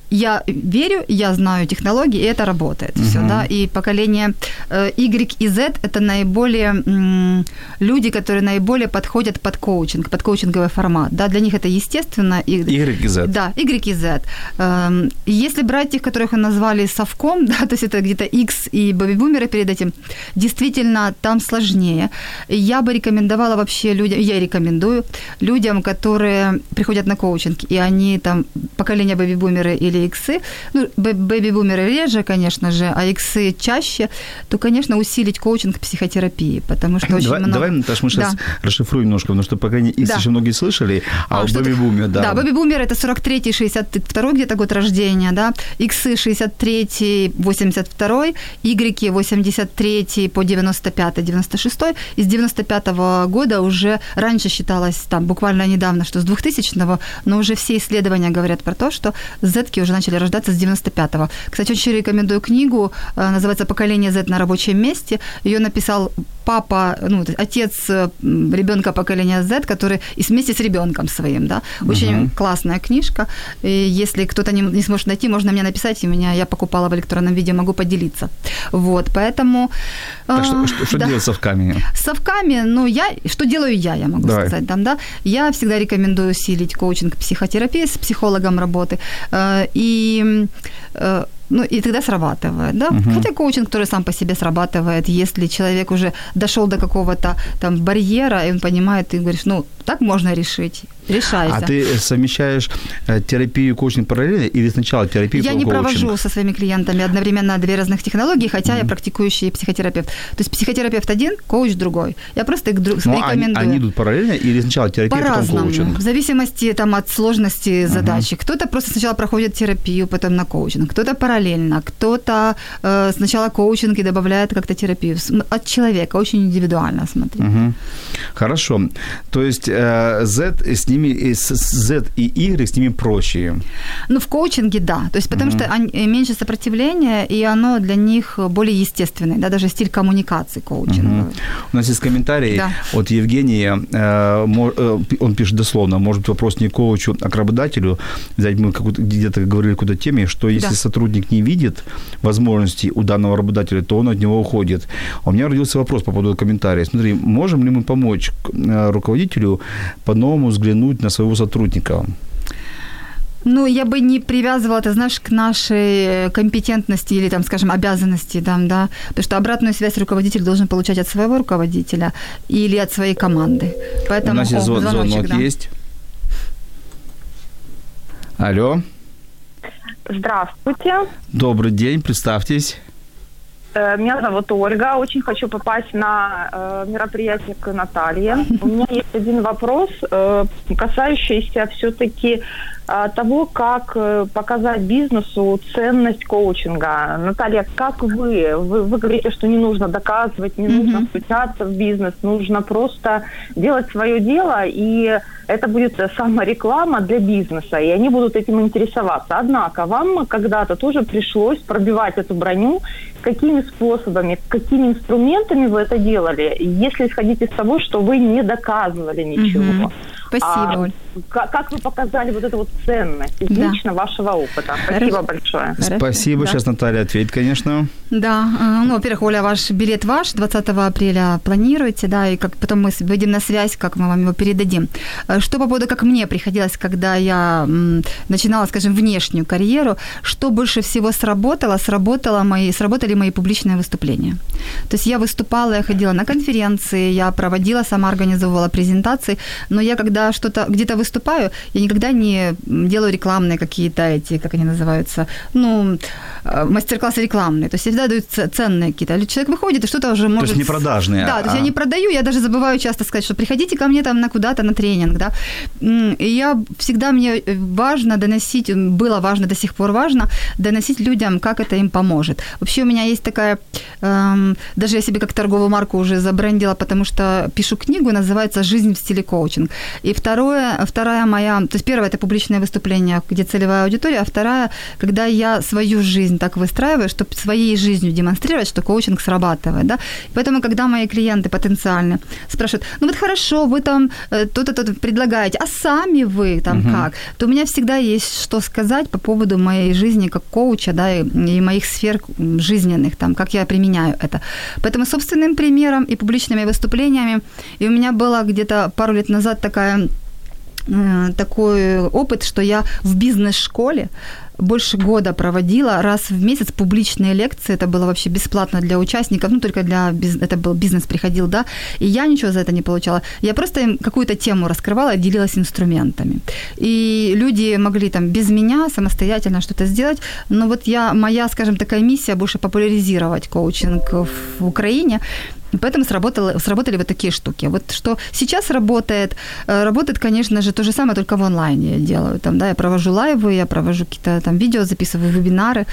я верю, я знаю технологии, и это работает. Uh-huh. Все, да. И поколение э, Y и Z это наиболее м, люди, которые наиболее подходят под коучинг, под коучинговый формат. Да, для них это естественно. И, y и Z. Да, Y и Z. Эм, если брать тех, которых мы назвали совком, [LAUGHS] да, то есть это где-то X и бэби-бумеры перед этим, действительно там сложнее. Я бы рекомендовала вообще людям, я рекомендую людям, которые приходят на коучинг, и они там поколение бэби-бумеры или или иксы, ну, бэби-бумеры реже, конечно же, а иксы чаще, то, конечно, усилить коучинг психотерапии, потому что [COUGHS] очень давай, много... Давай, Наташа, мы сейчас да. расшифруем немножко, потому что пока не X да. еще многие слышали, а, а бэби-бумер, да. Да, бэби-бумер это 43-й, 62 где-то год рождения, да, иксы 63-й, 82-й, Y 83-й по 95-й, 96-й, из 95-го года уже раньше считалось там буквально недавно, что с 2000-го, но уже все исследования говорят про то, что Z уже начали рождаться с 95-го. Кстати, очень рекомендую книгу, э, называется «Поколение Z на рабочем месте». Ее написал папа, ну, отец ребенка поколения Z, который и вместе с ребенком своим, да. Очень uh-huh. классная книжка. И если кто-то не, не сможет найти, можно мне написать, и меня я покупала в электронном виде, могу поделиться. Вот, поэтому... Так что, что, что да. делать с совками? С совками, ну, я, что делаю я, я могу Давай. сказать, там, да. Я всегда рекомендую усилить коучинг психотерапии с психологом работы. Э, и э, ну, и тогда срабатывает, да. Угу. Хотя коучинг тоже сам по себе срабатывает, если человек уже дошел до какого-то там барьера, и он понимает, ты говоришь, ну, так можно решить решается. А ты совмещаешь э, терапию и коучинг параллельно или сначала терапию Я не коучинг? провожу со своими клиентами одновременно две разных технологии, хотя mm-hmm. я практикующий психотерапевт. То есть психотерапевт один, коуч другой. Я просто их друг, ну, рекомендую. Они, они идут параллельно или сначала терапия, По-разному, потом коучинг? В зависимости там, от сложности задачи. Uh-huh. Кто-то просто сначала проходит терапию, потом на коучинг. Кто-то параллельно. Кто-то э, сначала коучинг и добавляет как-то терапию. От человека. Очень индивидуально смотри. Uh-huh. Хорошо. То есть э, Z с ним ними, с Z и Y, с ними проще? Ну, в коучинге, да. То есть, потому mm-hmm. что они, э, меньше сопротивления, и оно для них более естественное, да, даже стиль коммуникации коучинга. Mm-hmm. У нас есть комментарий да. от Евгения, э, э, он пишет дословно, может быть, вопрос не коучу, а к работодателю, взять мы где-то говорили какой-то теме, что если да. сотрудник не видит возможностей у данного работодателя, то он от него уходит. У меня родился вопрос по поводу комментария. Смотри, можем ли мы помочь руководителю по-новому взглянуть взглянуть на своего сотрудника? Ну, я бы не привязывала, ты знаешь, к нашей компетентности или, там, скажем, обязанности, там, да, потому что обратную связь руководитель должен получать от своего руководителя или от своей команды. Поэтому, У нас есть о, звоночек, звонок да. есть. Алло. Здравствуйте. Добрый день, представьтесь. Э, меня зовут Ольга. Очень хочу попасть на э, мероприятие к Наталье. У меня есть один вопрос, э, касающийся все-таки э, того, как э, показать бизнесу ценность коучинга. Наталья, как вы? Вы, вы говорите, что не нужно доказывать, не нужно включаться в бизнес, нужно просто делать свое дело и это будет самореклама для бизнеса, и они будут этим интересоваться. Однако вам когда-то тоже пришлось пробивать эту броню. Какими способами, какими инструментами вы это делали, если исходить из того, что вы не доказывали ничего? Mm-hmm. Спасибо, а, как, как вы показали вот эту вот ценность из да. лично вашего опыта? Спасибо Хорошо. большое. Спасибо. Да. Сейчас Наталья ответит, конечно. Да. А, ну, во-первых, Оля, ваш билет ваш 20 апреля планируете, да, и как потом мы выйдем на связь, как мы вам его передадим. А, что по поводу, как мне приходилось, когда я начинала, скажем, внешнюю карьеру, что больше всего сработало? Сработало мои, сработали мои публичные выступления. То есть я выступала, я ходила на конференции, я проводила, сама организовывала презентации, но я когда что-то где-то выступаю, я никогда не делаю рекламные какие-то эти, как они называются, ну, э, мастер-классы рекламные. То есть всегда дают ценные какие-то. Человек выходит и что-то уже может... То есть не продажные. Да, а... то есть я не продаю, я даже забываю часто сказать, что приходите ко мне там на куда-то на тренинг, да. И я всегда, мне важно доносить, было важно, до сих пор важно, доносить людям, как это им поможет. Вообще у меня есть такая эм, даже я себе как торговую марку уже забрендила, потому что пишу книгу, называется «Жизнь в стиле коучинг». И второе, вторая моя, то есть первое – это публичное выступление, где целевая аудитория, а вторая, когда я свою жизнь так выстраиваю, чтобы своей жизнью демонстрировать, что коучинг срабатывает. Да? Поэтому, когда мои клиенты потенциальные спрашивают, ну вот хорошо, вы там э, то-то, то предлагаете, а сами вы там угу. как? То у меня всегда есть что сказать по поводу моей жизни как коуча, да, и, и моих сфер жизненных, там, как я применяю это. Поэтому собственным примером и публичными выступлениями, и у меня было где-то пару лет назад такая э, такой опыт, что я в бизнес-школе больше года проводила раз в месяц публичные лекции. Это было вообще бесплатно для участников, ну, только для бизнеса, это был бизнес приходил, да, и я ничего за это не получала. Я просто им какую-то тему раскрывала и делилась инструментами. И люди могли там без меня самостоятельно что-то сделать, но вот я, моя, скажем, такая миссия больше популяризировать коучинг в Украине, Поэтому сработали, сработали вот такие штуки. Вот что сейчас работает, э, работает, конечно же, то же самое, только в онлайне я делаю. Там, да, я провожу лайвы, я провожу какие-то там видео, записываю вебинары.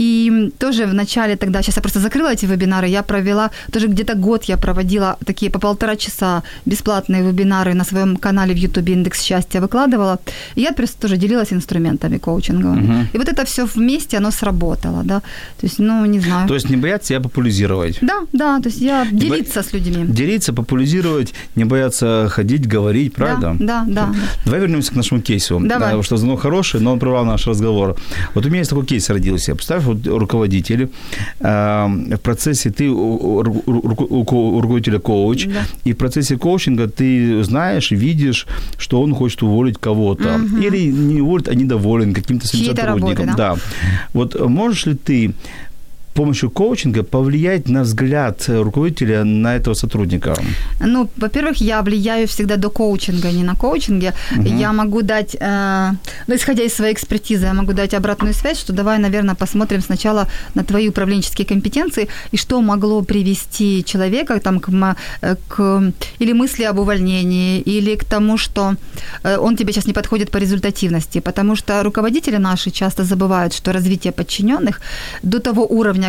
И тоже в начале тогда, сейчас я просто закрыла эти вебинары, я провела, тоже где-то год я проводила такие по полтора часа бесплатные вебинары на своем канале в YouTube «Индекс счастья» выкладывала. И я просто тоже делилась инструментами коучинговыми. Угу. И вот это все вместе, оно сработало, да. То есть, ну, не знаю. То есть не бояться себя популяризировать. Да, да, то есть я делиться с людьми. Делиться, популяризировать, не бояться ходить, говорить, правда? Да, да, да. Давай вернемся к нашему кейсу. Давай. Да, потому что звонок хороший, но он прервал наш разговор. Вот у меня есть такой кейс родился. Представь, вот руководитель, э, в процессе ты у, у руководителя коуч, да. и в процессе коучинга ты знаешь, видишь, что он хочет уволить кого-то. Угу. Или не уволить, а недоволен каким-то своим сотрудником. Работы, да? да. Вот можешь ли ты помощью коучинга повлиять на взгляд руководителя на этого сотрудника? Ну, во-первых, я влияю всегда до коучинга, не на коучинге. Угу. Я могу дать, э, ну, исходя из своей экспертизы, я могу дать обратную связь, что давай, наверное, посмотрим сначала на твои управленческие компетенции и что могло привести человека там, к, э, к или мысли об увольнении, или к тому, что э, он тебе сейчас не подходит по результативности, потому что руководители наши часто забывают, что развитие подчиненных до того уровня,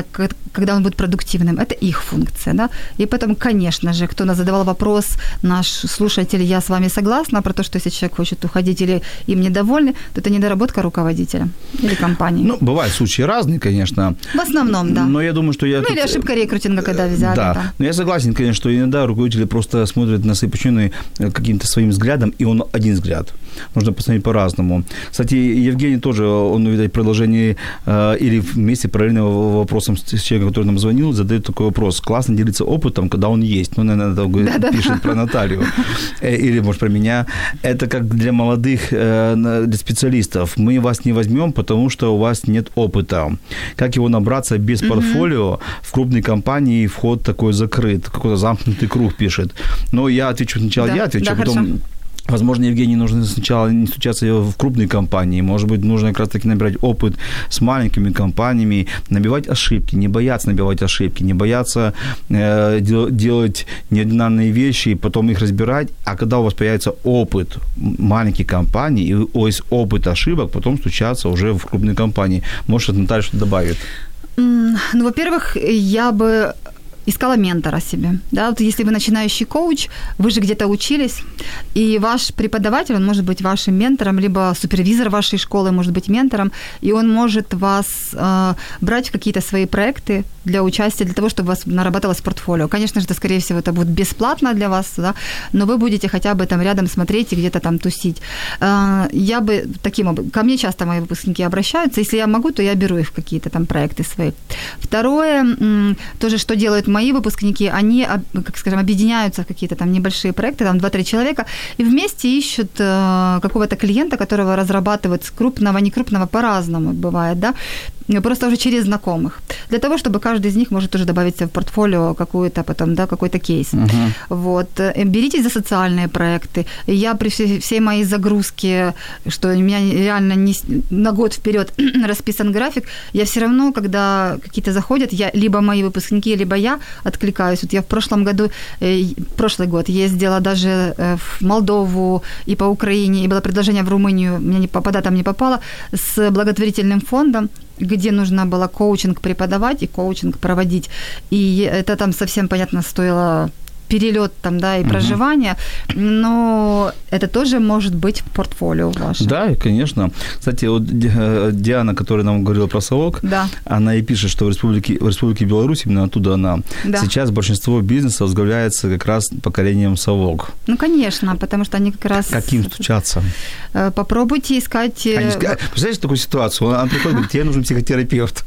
когда он будет продуктивным. Это их функция. Да? И поэтому, конечно же, кто нас задавал вопрос, наш слушатель, я с вами согласна про то, что если человек хочет уходить или им недовольны, то это недоработка руководителя или компании. Ну, бывают случаи разные, конечно. В основном, да. Но я думаю, что я... Ну, тут... или ошибка рекрутинга, когда взяли. Да. да. Но я согласен, конечно, что иногда руководители просто смотрят на свои подчиненные э, каким-то своим взглядом, и он один взгляд. Нужно посмотреть по-разному. Кстати, Евгений тоже, он, видать, продолжение э, или вместе параллельно вопросом с человеком, который нам звонил, задает такой вопрос. Классно делиться опытом, когда он есть. Ну, наверное, это да, пишет да. про Наталью. [LAUGHS] Э, или, может, про меня. Это как для молодых э, для специалистов. Мы вас не возьмем, потому что у вас нет опыта. Как его набраться без портфолио в крупной компании вход такой закрыт. Какой-то замкнутый круг пишет. Но я отвечу сначала, да, я отвечу, да, потом... Хорошо. Возможно, Евгений нужно сначала не стучаться в крупные компании. Может быть, нужно как раз-таки набирать опыт с маленькими компаниями, набивать ошибки, не бояться набивать ошибки, не бояться э, делать неординарные вещи и потом их разбирать. А когда у вас появится опыт маленьких компаний и есть опыт ошибок, потом стучаться уже в крупные компании. Может, Наталья что-то добавит? Ну, во-первых, я бы искала ментора себе. Да? Вот если вы начинающий коуч, вы же где-то учились, и ваш преподаватель, он может быть вашим ментором, либо супервизор вашей школы может быть ментором, и он может вас э, брать в какие-то свои проекты для участия, для того, чтобы у вас нарабатывалось портфолио. Конечно же, это, скорее всего, это будет бесплатно для вас, да? но вы будете хотя бы там рядом смотреть и где-то там тусить. Э, я бы таким образом... Ко мне часто мои выпускники обращаются. Если я могу, то я беру их в какие-то там проекты свои. Второе, тоже, что делают мои выпускники, они, как скажем, объединяются в какие-то там небольшие проекты, там 2-3 человека, и вместе ищут э, какого-то клиента, которого разрабатывают с крупного, не крупного, по-разному бывает, да, просто уже через знакомых. Для того, чтобы каждый из них может уже добавить себе в портфолио какую-то потом, да, какой-то кейс. Uh-huh. Вот. Э, беритесь за социальные проекты. Я при всей, всей моей загрузке, что у меня реально не, на год вперед [CLEARS THROAT] расписан график, я все равно, когда какие-то заходят, я либо мои выпускники, либо я откликаюсь. Вот я в прошлом году, э, прошлый год ездила даже э, в Молдову и по Украине, и было предложение в Румынию, мне не, по датам не попало, с благотворительным фондом, где нужно было коучинг преподавать и коучинг проводить. И это там совсем, понятно, стоило перелет там, да, и проживание, но это тоже может быть в портфолио ваше. Да, конечно. Кстати, вот э, Диана, которая нам говорила про совок, да. она и пишет, что в Республике, в Республике Беларусь, именно оттуда она, да. сейчас большинство бизнеса возглавляется как раз поколением совок. Ну, конечно, потому что они как раз... Каким стучаться? Э, попробуйте искать... Они, представляешь такую ситуацию? Она приходит, говорит, тебе нужен психотерапевт.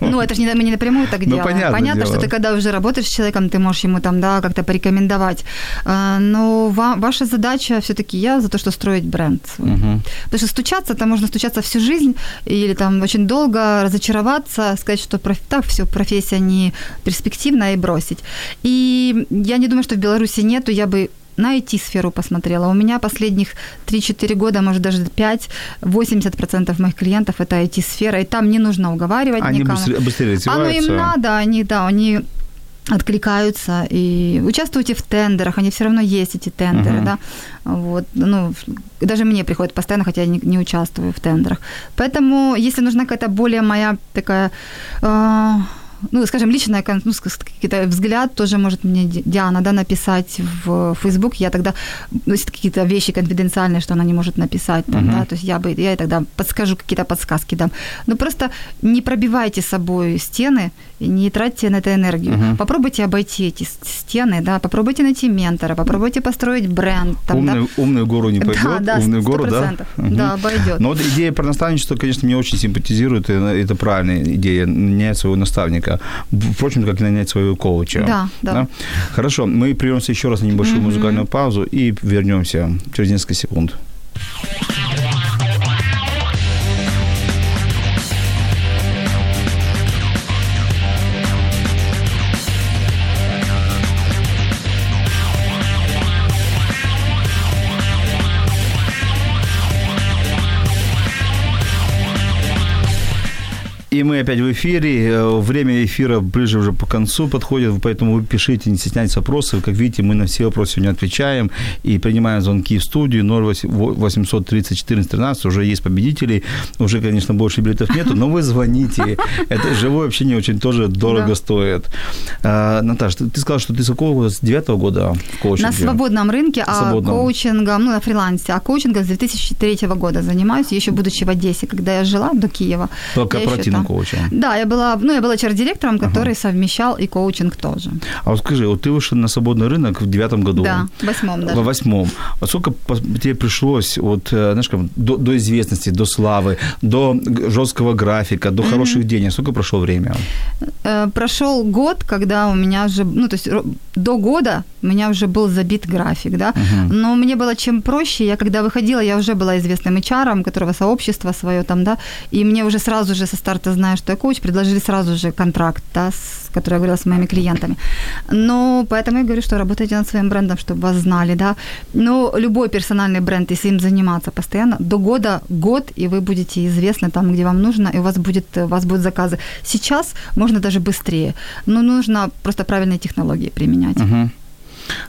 Ну, это же не, мы не напрямую так ну, делаем. Понятно, понятно дело. что ты когда уже работаешь с человеком, ты можешь ему там, да, как-то порекомендовать. А, Но ва- ваша задача все-таки я за то, что строить бренд. свой. Мгм. Потому что стучаться, там можно стучаться всю жизнь или там очень долго разочароваться, сказать, что проф- так, все, профессия не перспективная и бросить. И я не думаю, что в Беларуси нету, я бы на IT-сферу посмотрела. У меня последних 3-4 года, может даже 5, 80% моих клиентов это IT-сфера, и там не нужно уговаривать Они никому. быстрее, быстрее Оно развиваются. им надо, они, да, они откликаются и участвуйте в тендерах, они все равно есть эти тендеры, Мгм. да, вот, ну, даже мне приходит постоянно, хотя я не, не участвую в тендерах. Поэтому, если нужна какая-то более моя такая, э, ну, скажем, личная, кон- ну, какой-то взгляд, тоже может мне Ди- Диана, да, написать в Facebook, я тогда, ну, если какие-то вещи конфиденциальные, что она не может написать, там, Мгм. да, то есть я бы, я ей тогда подскажу, какие-то подсказки дам. Но просто не пробивайте собой стены, не тратьте на это энергию. Мгм. Попробуйте обойти эти с- стены, да, попробуйте найти ментора, попробуйте построить бренд. Там, да. Умную, умную гору не пойдет, [LAUGHS] Да, да, умную гору, да? 100%. Мгм. Да, обойдет. Но вот идея про наставничество, конечно, мне очень симпатизирует, и это правильная идея, нанять своего наставника. Впрочем, как и нанять своего коуча. Да, да. Хорошо, мы прервемся еще раз на небольшую музыкальную паузу и вернемся через несколько секунд. И мы опять в эфире. Э, Время эфира ближе уже по концу подходит, поэтому вы пишите, не стесняйтесь вопросов. Как видите, мы на все вопросы сегодня отвечаем и принимаем звонки в студию 0800 30 14 13. Уже есть победители. Уже, конечно, больше билетов нету, но вы звоните. Это живое общение очень тоже дорого Да. стоит. А, Наташа, ты, ты сказала, что ты с какого? С девятого года в коучинге? На свободном рынке, а Свободном. коучингом, ну, на фрилансе, а коучингом с 2003 года занимаюсь, еще будучи в Одессе, когда я жила до Киева. По Я там. коучем. Да, я была, ну, я была HR-директором, который совмещал и коучинг тоже. А вот скажи, вот ты вышла на свободный рынок в девятом году. Да, в восьмом даже. Во восьмом. Вот сколько тебе пришлось вот, э, знаешь, как, до, до известности, до славы, до жесткого графика, до хороших денег? Сколько прошло время? Э, Прошел год, когда у меня уже, ну, то есть до года у меня уже был забит график, да, но мне было чем проще, я когда выходила, я уже была известным HR, которого сообщество свое там, да, и мне уже сразу же со старта, зная, что я коуч, предложили сразу же контракт, да, с, который я говорила с моими клиентами. Но поэтому я говорю, что работайте над своим брендом, чтобы вас знали, да. Но любой персональный бренд, если им заниматься постоянно, до года, год, и вы будете известны там, где вам нужно, и у вас, будет, у вас будут заказы. Сейчас можно даже быстрее, но нужно просто правильные технологии применять. Мгм.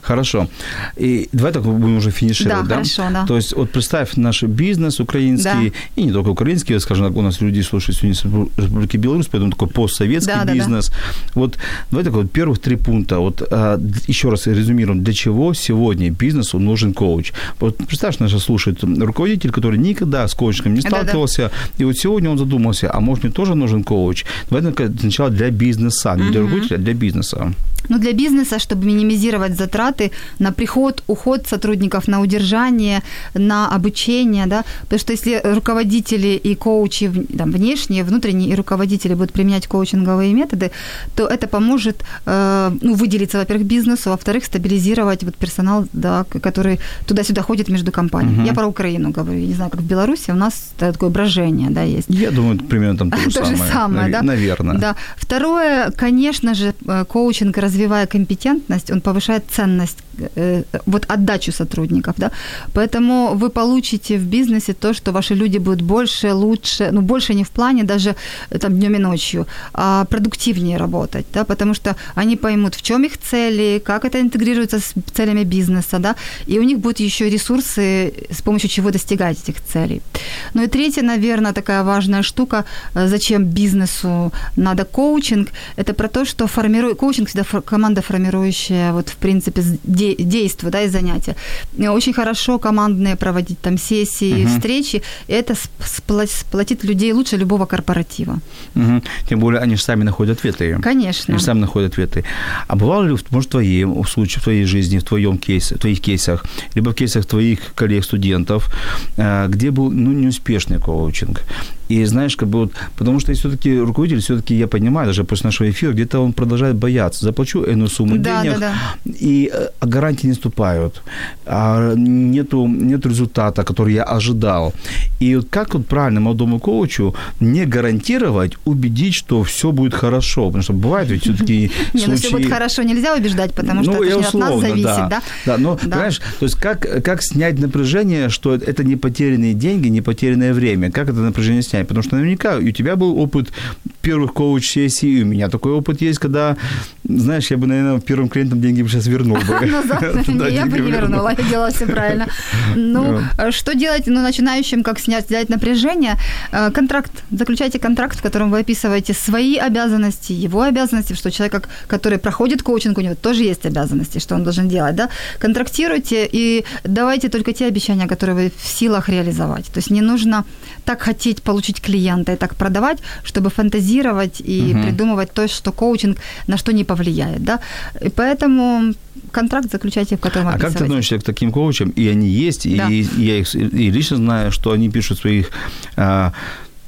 Хорошо. И давай так будем уже финишировать, Да, да? хорошо, да. То есть вот представь наш бизнес украинский, и не только украинский, вот, скажем так, у нас люди слушают сегодня Республики Беларусь, поэтому такой постсоветский Да, да, да. бизнес. Вот давай так вот, первых три пункта. Вот а, еще раз резюмируем, для чего сегодня бизнесу нужен коуч. Вот представь, нас слушает руководитель, который никогда с коучем не сталкивался, и вот сегодня он задумался, а может мне тоже нужен коуч? Давай сначала для бизнеса, не для руководителя, а для бизнеса. Ну, для бизнеса, чтобы минимизировать затраты на приход, уход сотрудников, на удержание, на обучение, да, потому что если руководители и коучи, там, внешние, внутренние и руководители будут применять коучинговые методы, то это поможет, э, ну, выделиться, во-первых, бизнесу, во-вторых, стабилизировать вот персонал, да, который туда-сюда ходит между компаниями. Я про Украину говорю, я не знаю, как в Беларуси, у нас такое брожение, да, есть. Я думаю, примерно там то же [LAUGHS] То же самое. самое, да? Наверное. Да. Второе, конечно же, э, коучинг развивая компетентность, он повышает ценность, э, вот отдачу сотрудников, да. Поэтому вы получите в бизнесе то, что ваши люди будут больше, лучше, ну, больше не в плане даже э, там днем и ночью, а продуктивнее работать, да, потому что они поймут, в чем их цели, как это интегрируется с целями бизнеса, да, и у них будут еще ресурсы, с помощью чего достигать этих целей. Ну и третье, наверное, такая важная штука, э, зачем бизнесу надо коучинг, это про то, что формирует, коучинг всегда команда формирующая, вот в принципе, де, действия, да, и занятия. Очень хорошо командные проводить там сессии, uh-huh. встречи, это сплотит людей лучше любого корпоратива. Угу. Тем более они же сами находят ответы. Конечно. Они же сами находят ответы. А бывало ли, может, в твоем случае, в твоей жизни, в твоем кейсе, в твоих кейсах, либо в кейсах твоих коллег-студентов, э, где был ну, неуспешный коучинг? И знаешь, как бы вот, потому что все-таки руководитель, все-таки я понимаю, даже после нашего эфира, где-то он продолжает бояться. Заплачу эту сумму да, денег, да, да. и э, а гарантии не ступают. А нету, нет результата, который я ожидал. И вот как вот правильно молодому коучу не гарантировать, убедить, что все будет хорошо? Потому что бывает ведь все-таки [LAUGHS] Не, ну все будет хорошо нельзя убеждать, потому что ну, это не от нас зависит, да? Да, но, понимаешь, то есть как, как снять напряжение, что это не потерянные деньги, не потерянное время? Как это напряжение снять? Объяснять, потому что наверняка у тебя был опыт первых коуч-сессий, у меня такой опыт есть, когда, знаешь, я бы, наверное, первым клиентам деньги бы сейчас вернул бы. [LAUGHS] Назад, [LAUGHS] я бы не вернула, я делала все правильно. Ну, что делать, ну, начинающим, как снять, снять напряжение? Э, контракт, заключайте контракт, в котором вы описываете свои обязанности, его обязанности, что человек, который проходит коучинг, у него тоже есть обязанности, что он должен делать, да? Контрактируйте и давайте только те обещания, которые вы в силах реализовать. То есть не нужно так хотеть получить клиента и так продавать, чтобы фантазировать и угу. придумывать то, что коучинг на что не повлияет, да. И поэтому контракт заключайте, в котором А как ты относишься к таким коучам? И они есть, да. и, и я их и лично знаю, что они пишут своих а,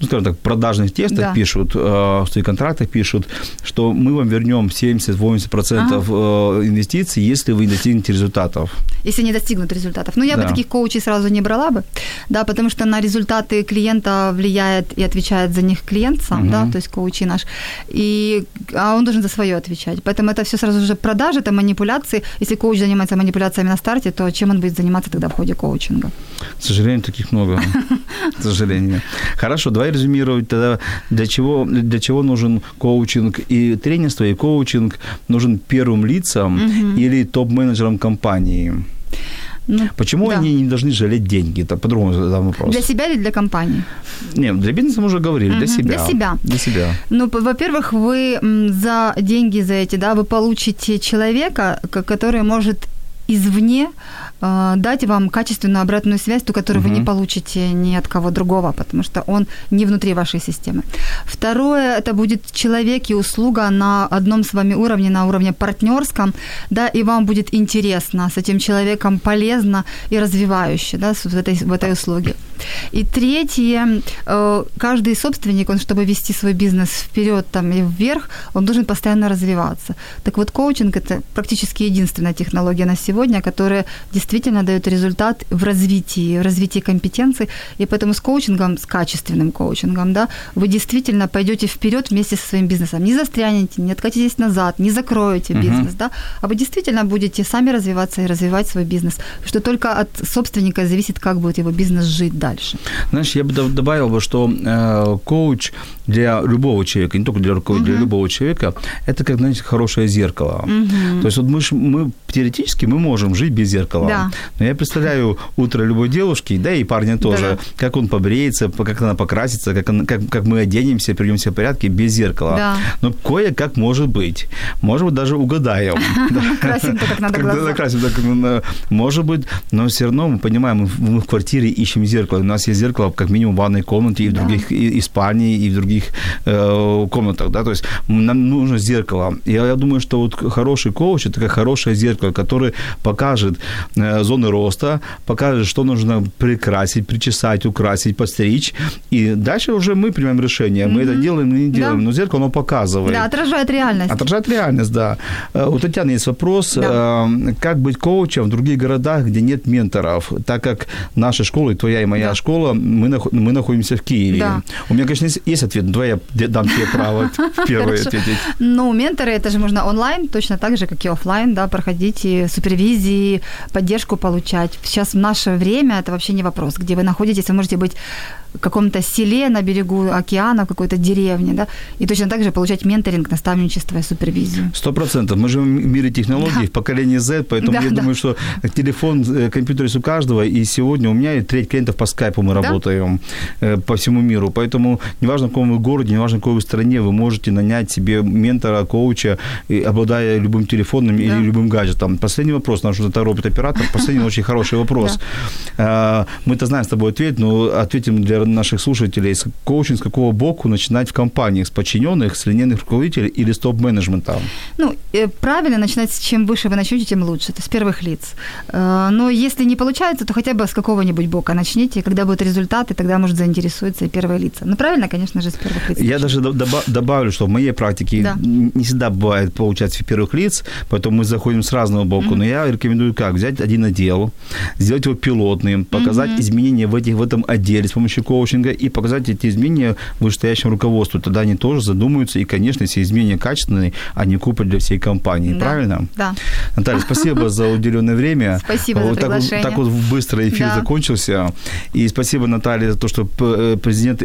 ну, скажем так, продажных тестах да. пишут, э, в своих контрактах пишут, что мы вам вернем 70-80% ага. Э, инвестиций, если вы достигнете результатов. Если не достигнут результатов. Ну, я да. бы таких коучей сразу не брала бы, да, потому что на результаты клиента влияет и отвечает за них клиент сам, угу. да, то есть коучи наш, и, а он должен за свое отвечать. Поэтому это все сразу же продажи, это манипуляции. Если коуч занимается манипуляциями на старте, то чем он будет заниматься тогда в ходе коучинга? К сожалению, таких много. [LAUGHS] К сожалению. Хорошо, давай давай резюмировать тогда, для чего, для чего нужен коучинг и тренерство, и коучинг нужен первым лицам угу. или топ-менеджерам компании? Ну, Почему да. они не должны жалеть деньги? Это по-другому задам вопрос. Для себя или для компании? Нет, для бизнеса мы уже говорили, угу. для себя. Для себя. Для себя. Ну, во-первых, вы за деньги за эти, да, вы получите человека, который может извне э, дать вам качественную обратную связь, ту, которую угу. вы не получите ни от кого другого, потому что он не внутри вашей системы. Второе, это будет человек и услуга на одном с вами уровне, на уровне партнерском, да, и вам будет интересно с этим человеком полезно и развивающе, да, в этой, в этой услуге. И третье, э, каждый собственник, он, чтобы вести свой бизнес вперед там и вверх, он должен постоянно развиваться. Так вот, коучинг – это практически единственная технология на сегодня, которая действительно дает результат в развитии, в развитии компетенций. И поэтому с коучингом, с качественным коучингом, да, вы действительно пойдете вперед вместе со своим бизнесом. Не застрянете, не откатитесь назад, не закроете uh-huh. бизнес, да, а вы действительно будете сами развиваться и развивать свой бизнес. Что только от собственника зависит, как будет его бизнес жить дальше. Знаешь, я бы добавил бы, что э, коуч для любого человека, не только для руководителя, uh-huh. для любого человека, это как, знаете, хорошее зеркало. Uh-huh. То есть вот мы, мы теоретически мы можем жить без зеркала. Да. Но я представляю утро любой девушки, да и парня тоже, да. как он побреется, как она покрасится, как, он, как, как мы оденемся, приведем в порядке без зеркала. Да. Но кое-как может быть. Может быть, даже угадаем. [LAUGHS] Красим так, как надо глаза. Красим так, как Может быть, но все равно мы понимаем, мы в квартире ищем зеркало. У нас есть зеркало как минимум в ванной комнате, и в других, и, спальне, и в других э, комнатах, да, то есть нам нужно зеркало. Я, я думаю, что вот хороший коуч – это как хорошее зеркало, которое покажет э, зоны роста, покажет, что нужно прикрасить, причесать, украсить, подстричь. И дальше уже мы примем решение. Мы это делаем или не делаем. Да. Но зеркало, оно показывает. Да, отражает реальность. Отражает реальность, да. Э, У Татьяны есть вопрос, Да. э, как быть коучем в других городах, где нет менторов, так как наша школа, и твоя, и моя Да. школа, мы, нах- мы находимся в Киеве. Да. У меня, конечно, есть, есть ответ, но давай я д- дам тебе право [LAUGHS] Хорошо. ответить. Ну, менторы, это же можно онлайн, точно так же, как и офлайн, да, проходить и супервизии, поддержку получать. Сейчас в наше время это вообще не вопрос, где вы находитесь, вы можете быть в каком-то селе на берегу океана, в какой-то деревне, да, и точно так же получать менторинг, наставничество и супервизию. Сто процентов. Мы живем в мире технологий, Да. в поколении Z, поэтому Да, я да. думаю, что телефон, э, компьютер есть у каждого, и сегодня у меня треть клиентов по скайпу мы Да. работаем э, по всему миру. Поэтому неважно, в каком вы городе, неважно, в какой вы стране, вы можете нанять себе ментора, коуча, обладая любым телефоном Да. или любым гаджетом. Последний вопрос, наш это робот оператор. Последний очень хороший [LAUGHS] вопрос. Э, Мы-то знаем с тобой ответ, но ответим для наших слушателей. Коучинг с какого боку начинать в компаниях? С подчиненных, с линейных руководителей или с топ-менеджмента? Ну, э, правильно начинать, чем выше вы начнете, тем лучше, то есть с первых лиц. Э, Но если не получается, то хотя бы с какого-нибудь бока начните, и когда будут результаты, тогда, может, заинтересуются и первые лица. Ну, правильно, конечно же, с первых лиц. Я даже доба- добавлю, что в моей практике Да. не всегда бывает получать первых лиц, поэтому мы заходим с разного боку. Но я рекомендую как? Взять один отдел, сделать его пилотным, показать изменения в, этих, в этом отделе с помощью коучинга и показать эти изменения вышестоящему руководству. Тогда они тоже задумаются, и, конечно, если изменения качественные, они купят для всей компании. Да. Правильно? Да. Наталья, спасибо за уделенное время. [LAUGHS] Спасибо за вот так, вот, так вот быстро эфир Да. закончился. И спасибо, Наталья, за то, что э, президент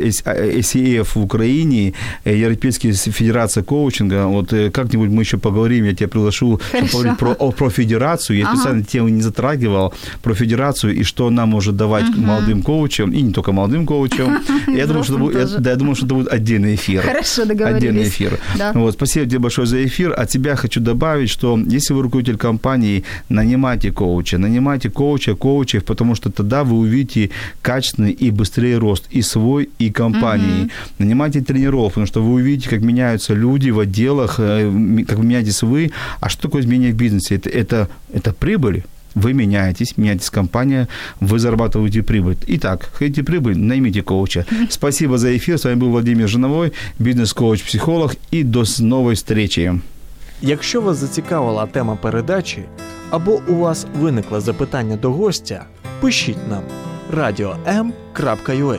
в Украине, э, Европейская Федерация коучинга, вот э, как-нибудь мы еще поговорим, я тебя приглашу, поговорить про, о, про федерацию. Я Ага. специально тему не затрагивал, про федерацию и что она может давать молодым коучам, и не только молодым коучам. [LAUGHS] Я думаю, что это будет, да, я думаю, что это будет отдельный эфир. Хорошо, договорились. Отдельный эфир. Да. Вот, спасибо тебе большое за эфир. От тебя хочу добавить, что если вы руководитель компании, нанимайте коуча, нанимайте коуча, коучев, потому что тогда вы увидите качественный и быстрее рост и свой, и компании Нанимайте тренеров, потому что вы увидите, как меняются люди в отделах, э, м- как меняетесь вы. А что такое изменение в бизнесе? Это, это, это прибыль. Вы меняетесь, меняетесь компания, вы зарабатываете прибыль. Итак, хотите прибыль, наймите коуча. Спасибо за эфир. С вами был Владимир Жиновой, бизнес-коуч, психолог. И до с- новой встречи. Якщо вас зацікавила тема передачі або у вас виникло запитання до гостя, пишіть нам radio.m.ua